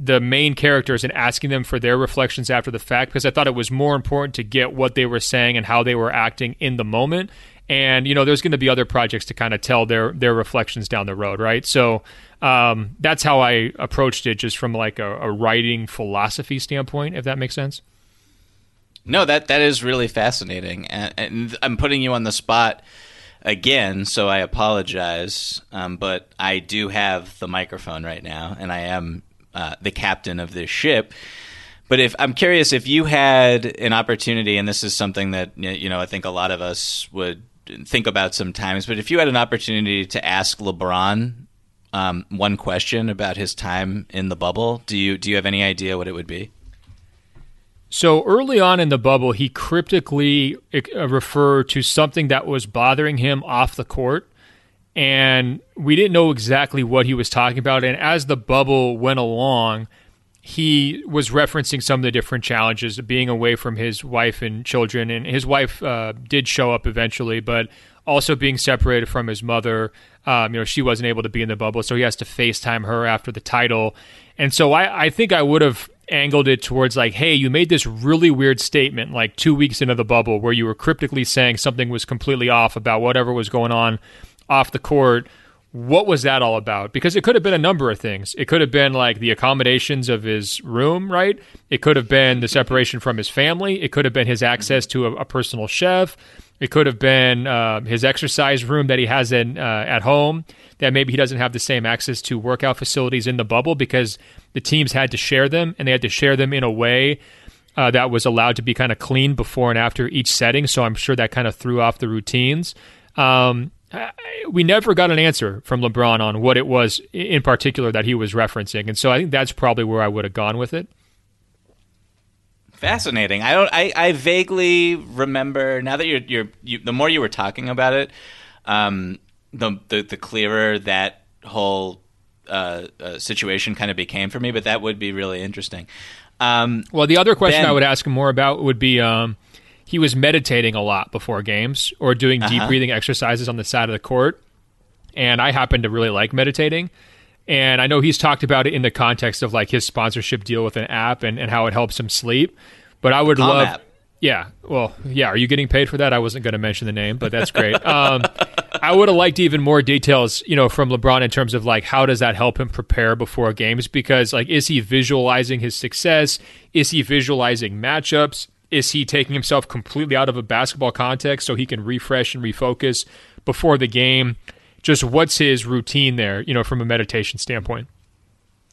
the main characters and asking them for their reflections after the fact because I thought it was more important to get what they were saying and how they were acting in the moment and you know there's going to be other projects to kind of tell their their reflections down the road right? So um, that's how i approached it just from like a, a, writing philosophy standpoint if that makes sense. No that that is really fascinating and, and i'm putting you on the spot again so i apologize um, but i do have the microphone right now and i am uh, the captain of this ship. But if I'm curious if you had an opportunity, and this is something that you know I think a lot of us would think about sometimes. But if you had an opportunity to ask LeBron um, one question about his time in the bubble, do you do you have any idea what it would be? So early on in the bubble, he cryptically uh, referred to something that was bothering him off the court. And we didn't know exactly what he was talking about. And as the bubble went along, he was referencing some of the different challenges of being away from his wife and children. And his wife uh, did show up eventually, but also being separated from his mother. Um, you know, she wasn't able to be in the bubble, so he has to FaceTime her after the title. And so I, I think I would have angled it towards like, hey, you made this really weird statement like two weeks into the bubble where you were cryptically saying something was completely off about whatever was going on off the court what was that all about? Because it could have been a number of things. It could have been like the accommodations of his room, right? It could have been the separation from his family. It could have been his access to a, a personal chef. It could have been uh, his exercise room that he has in uh, at home that maybe he doesn't have the same access to workout facilities in the bubble because the teams had to share them and they had to share them in a way uh, that was allowed to be kind of clean before and after each setting. So I'm sure that kind of threw off the routines. Um, we never got an answer from LeBron on what it was in particular that he was referencing, and so I think that's probably where I would have gone with it. Fascinating. I don't. I, I vaguely remember now that you're you're you, the more you were talking about it, um, the the, the clearer that whole uh, uh, situation kind of became for me. But that would be really interesting. Um, well, the other question ben, I would ask him more about would be. Um, he was meditating a lot before games or doing uh-huh. deep breathing exercises on the side of the court. And I happen to really like meditating. And I know he's talked about it in the context of like his sponsorship deal with an app and, and how it helps him sleep. But I would Calm love app. Yeah. Well, yeah. Are you getting paid for that? I wasn't going to mention the name, but that's great. Um, I would have liked even more details, you know, from LeBron in terms of like how does that help him prepare before games? Because like, is he visualizing his success? Is he visualizing matchups? Is he taking himself completely out of a basketball context so he can refresh and refocus before the game? Just what's his routine there, you know, from a meditation standpoint?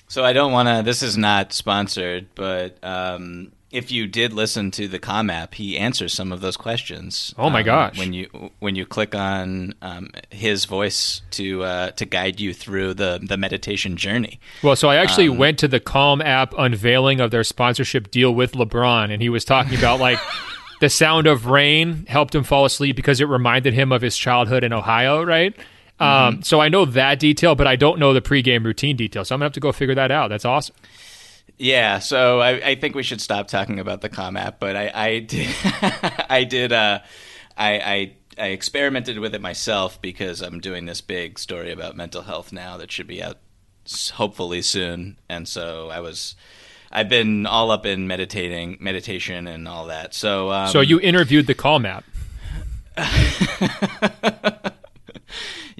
So I don't want to. This is not sponsored, but um, if you did listen to the Calm app, he answers some of those questions. Oh my um, gosh! When you when you click on um, his voice to uh, to guide you through the the meditation journey. Well, so I actually Um, went to the Calm app unveiling of their sponsorship deal with LeBron, and he was talking about like the sound of rain helped him fall asleep because it reminded him of his childhood in Ohio, right? Um, so I know that detail, but I don't know the pregame routine detail. So I'm gonna have to go figure that out. That's awesome. Yeah, so I, I think we should stop talking about the Calm app, but I, I did I did uh, I, I I experimented with it myself because I'm doing this big story about mental health now that should be out hopefully soon, and so I was I've been all up in meditating meditation and all that. So um, so you interviewed the Calm app.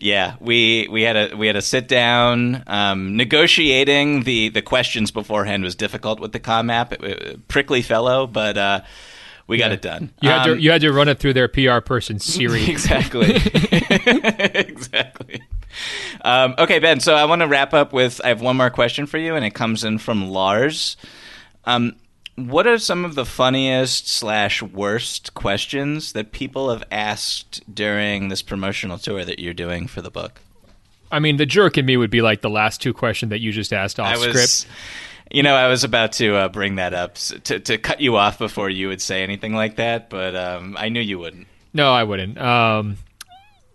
Yeah, we we had a we had a sit down. Um, negotiating the the questions beforehand was difficult with the Calm app. It- it- prickly fellow, but uh, we got it done. You had to Um, you had to run it through their PR person Siri. exactly. exactly. Um, okay, Ben. So I want to wrap up with I have one more question for you, and it comes in from Lars. Um, what are some of the funniest slash worst questions that people have asked during this promotional tour that you're doing for the book? I mean, the jerk in me would be like the last two questions that you just asked off was, script. you know, I was about to uh, bring that up to to cut you off before you would say anything like that, but um, I knew you wouldn't. No, I wouldn't. Um,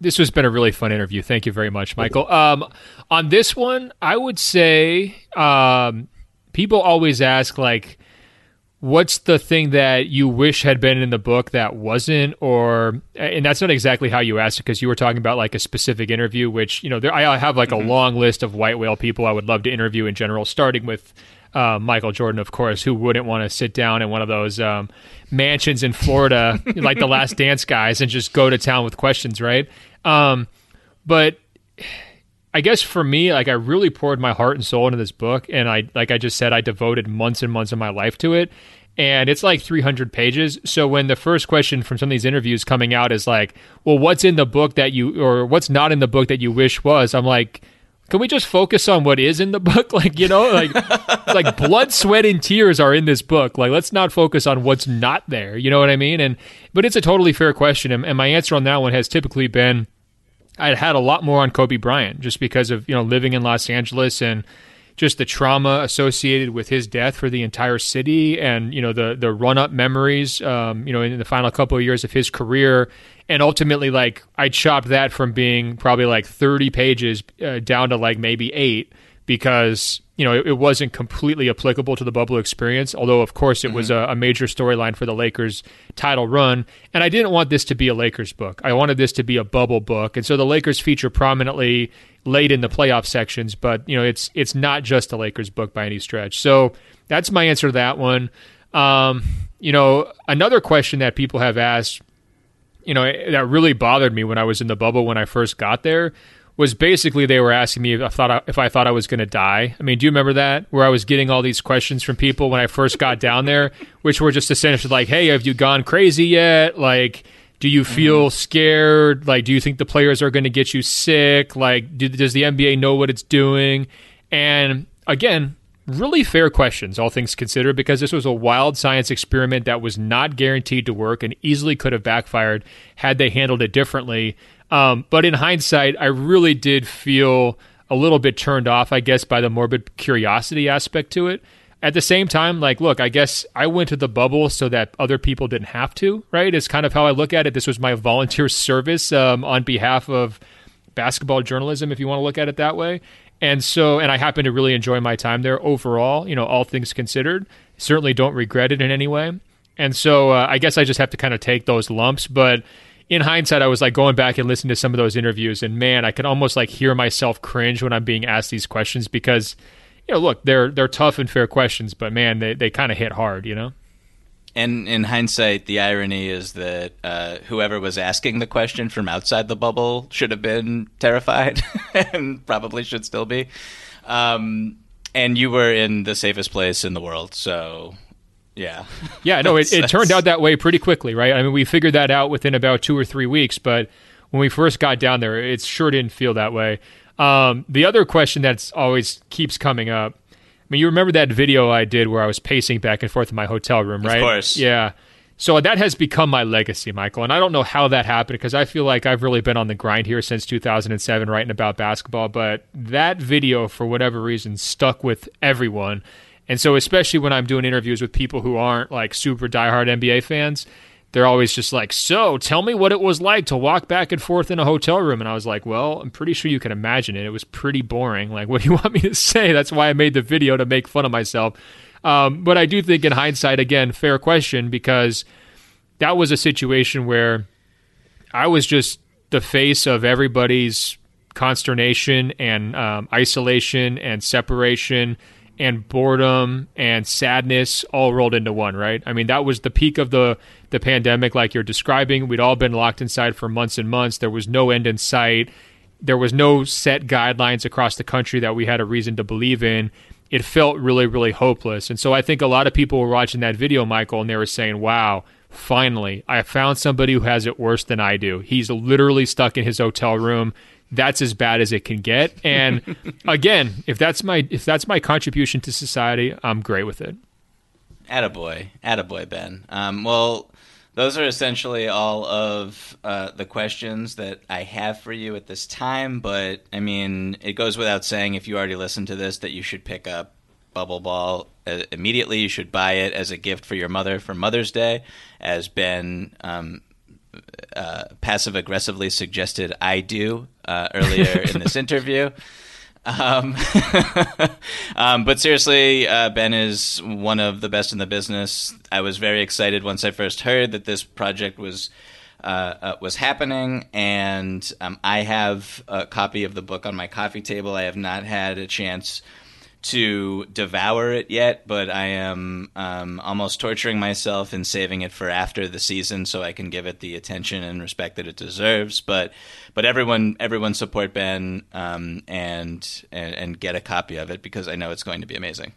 this has been a really fun interview. Thank you very much, Michael. Um, on this one, I would say um, people always ask like, "What's the thing that you wish had been in the book that wasn't?" Or, and that's not exactly how you asked it because you were talking about like a specific interview, which you know, there, I have like a long list of white whale people I would love to interview in general, starting with uh, Michael Jordan, of course, who wouldn't want to sit down in one of those um, mansions in Florida, like the Last Dance guys, and just go to town with questions, right? Um, but I guess for me, like I really poured my heart and soul into this book, and I, like I just said, I devoted months and months of my life to it. And it's like 300 pages. So when the first question from some of these interviews coming out is like, "Well, what's in the book that you, or what's not in the book that you wish was?" I'm like, can we just focus on what is in the book? Like, you know, like like blood, sweat, and tears are in this book. Like, let's not focus on what's not there. You know what I mean? And but it's a totally fair question, and, and my answer on that one has typically been I'd had a lot more on Kobe Bryant just because of you know living in Los Angeles and just the trauma associated with his death for the entire city and you know the the run up memories um, you know in the final couple of years of his career. And ultimately like I chopped that from being probably like 30 pages uh, down to like maybe 8 because you know it, it wasn't completely applicable to the bubble experience although of course it was a, a major storyline for the Lakers title run. And I didn't want this to be a Lakers book. I wanted this to be a bubble book. And so the Lakers feature prominently late in the playoff sections but you know it's it's not just a Lakers book by any stretch. So that's my answer to that one. Um, you know another question that people have asked you know that really bothered me when I was in the bubble when I first got there was basically they were asking me if I thought I, if I thought I was going to die. I mean, do you remember that where I was getting all these questions from people when I first got down there, which were just essentially like, "Hey, have you gone crazy yet? Like, do you mm-hmm. feel scared? Like, do you think the players are going to get you sick? Like, do, does the NBA know what it's doing?" And again, really fair questions, all things considered, because this was a wild science experiment that was not guaranteed to work and easily could have backfired had they handled it differently. Um, but in hindsight, I really did feel a little bit turned off, I guess, by the morbid curiosity aspect to it. At the same time, like, look, I guess I went to the bubble so that other people didn't have to, right? It's kind of how I look at it. This was my volunteer service um, on behalf of basketball journalism, if you want to look at it that way. And so, and I happen to really enjoy my time there overall, you know, all things considered. Certainly don't regret it in any way. And so uh, I guess I just have to kind of take those lumps. But in hindsight, I was like going back and listening to some of those interviews, and man, I could almost like hear myself cringe when I'm being asked these questions because, you know, look, they're they're tough and fair questions, but man, they, they kind of hit hard, you know? and in hindsight, the irony is that uh, whoever was asking the question from outside the bubble should have been terrified, and probably should still be. Um, and you were in the safest place in the world, so yeah. Yeah, no, it, it turned out that way pretty quickly, right? I mean, we figured that out within about two or three weeks, but when we first got down there, it sure didn't feel that way. Um, the other question that's always keeps coming up. I mean, you remember that video I did where I was pacing back and forth in my hotel room, right? Of course. Yeah. So that has become my legacy, Michael. And I don't know how that happened because I feel like I've really been on the grind here since 2007 writing about basketball. But that video, for whatever reason, stuck with everyone. And so, especially when I'm doing interviews with people who aren't like super diehard NBA fans, they're always just like, So, tell me what it was like to walk back and forth in a hotel room. And I was like, Well, I'm pretty sure you can imagine it. It was pretty boring. Like, what do you want me to say? That's why I made the video to make fun of myself. Um, but I do think, in hindsight, again, fair question because that was a situation where I was just the face of everybody's consternation and um, isolation and separation and boredom and sadness all rolled into one, right? I mean, that was the peak of the the pandemic like you're describing. We'd all been locked inside for months and months. There was no end in sight. There was no set guidelines across the country that we had a reason to believe in it felt really, really hopeless. And so I think a lot of people were watching that video, Michael, and they were saying, wow, finally, I found somebody who has it worse than I do. He's literally stuck in his hotel room. That's as bad as it can get. And again, if that's my if that's my contribution to society, I'm great with it. Attaboy. Attaboy, Ben. Um, well, those are essentially all of uh, the questions that I have for you at this time. But I mean, it goes without saying if you already listened to this that you should pick up Bubble Ball uh, immediately. You should buy it as a gift for your mother for Mother's Day, as Ben um, uh, passive aggressively suggested I do uh, earlier in this interview. Um, um, but seriously, uh, Ben is one of the best in the business. I was very excited once I first heard that this project was uh, uh, was happening, and um, I have a copy of the book on my coffee table. I have not had a chance to devour it yet, but I am um, almost torturing myself and saving it for after the season so I can give it the attention and respect that it deserves. But but everyone everyone support Ben um, and, and and get a copy of it because I know it's going to be amazing.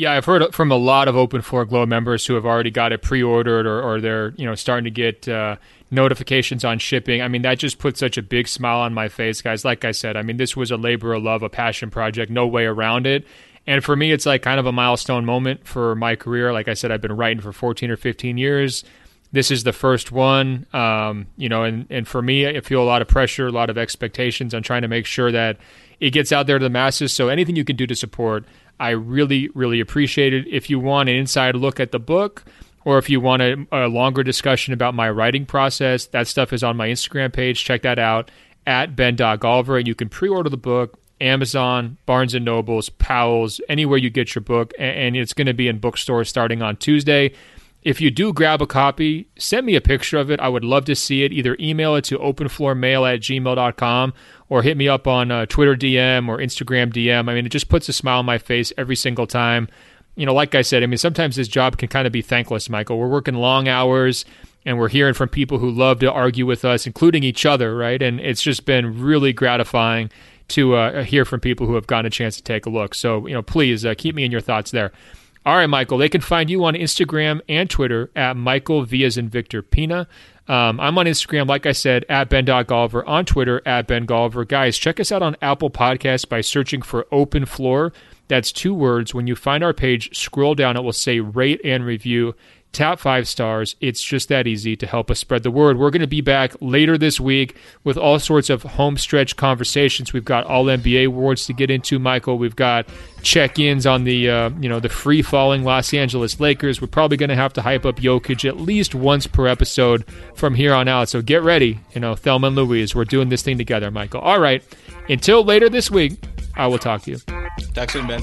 Yeah, I've heard from a lot of Open Floor Globe members who have already got it pre-ordered or, or they're you know starting to get uh, notifications on shipping. I mean, that just put such a big smile on my face, guys. Like I said, I mean, this was a labor of love, a passion project, no way around it. And for me, it's like kind of a milestone moment for my career. Like I said, I've been writing for 14 or 15 years. This is the first one, um, you know, and, and for me, I feel a lot of pressure, a lot of expectations on trying to make sure that it gets out there to the masses. So anything you can do to support, I really, really appreciate it. If you want an inside look at the book, or if you want a, a, longer discussion about my writing process, that stuff is on my Instagram page. Check that out at ben.golliver, and you can pre-order the book Amazon, Barnes and Nobles, Powell's, anywhere you get your book, and it's going to be in bookstores starting on Tuesday. If you do grab a copy, send me a picture of it. I would love to see it. Either email it to openfloormail at gmail.com or hit me up on uh, Twitter DM or Instagram DM. I mean, it just puts a smile on my face every single time. You know, like I said, I mean, sometimes this job can kind of be thankless, Michael. We're working long hours and we're hearing from people who love to argue with us, including each other, right? And it's just been really gratifying to uh, hear from people who have gotten a chance to take a look. So, you know, please uh, keep me in your thoughts there. All right, Michael. They can find you on Instagram and Twitter at Michael Vias and Victor Pina. Um, I'm on Instagram, like I said, at Ben.Golliver, on Twitter, at Ben Golliver. Guys, check us out on Apple Podcasts by searching for Open Floor. That's two words. When you find our page, scroll down, it will say rate and review. Tap five stars. It's just that easy to help us spread the word. We're going to be back later this week with all sorts of home stretch conversations. We've got all NBA awards to get into, Michael. We've got check-ins on the uh, you know the free falling Los Angeles Lakers. We're probably going to have to hype up Jokic at least once per episode from here on out. So get ready, you know, Thelma and Louise. We're doing this thing together, Michael. All right. Until later this week, I will talk to you. Talk soon, Ben.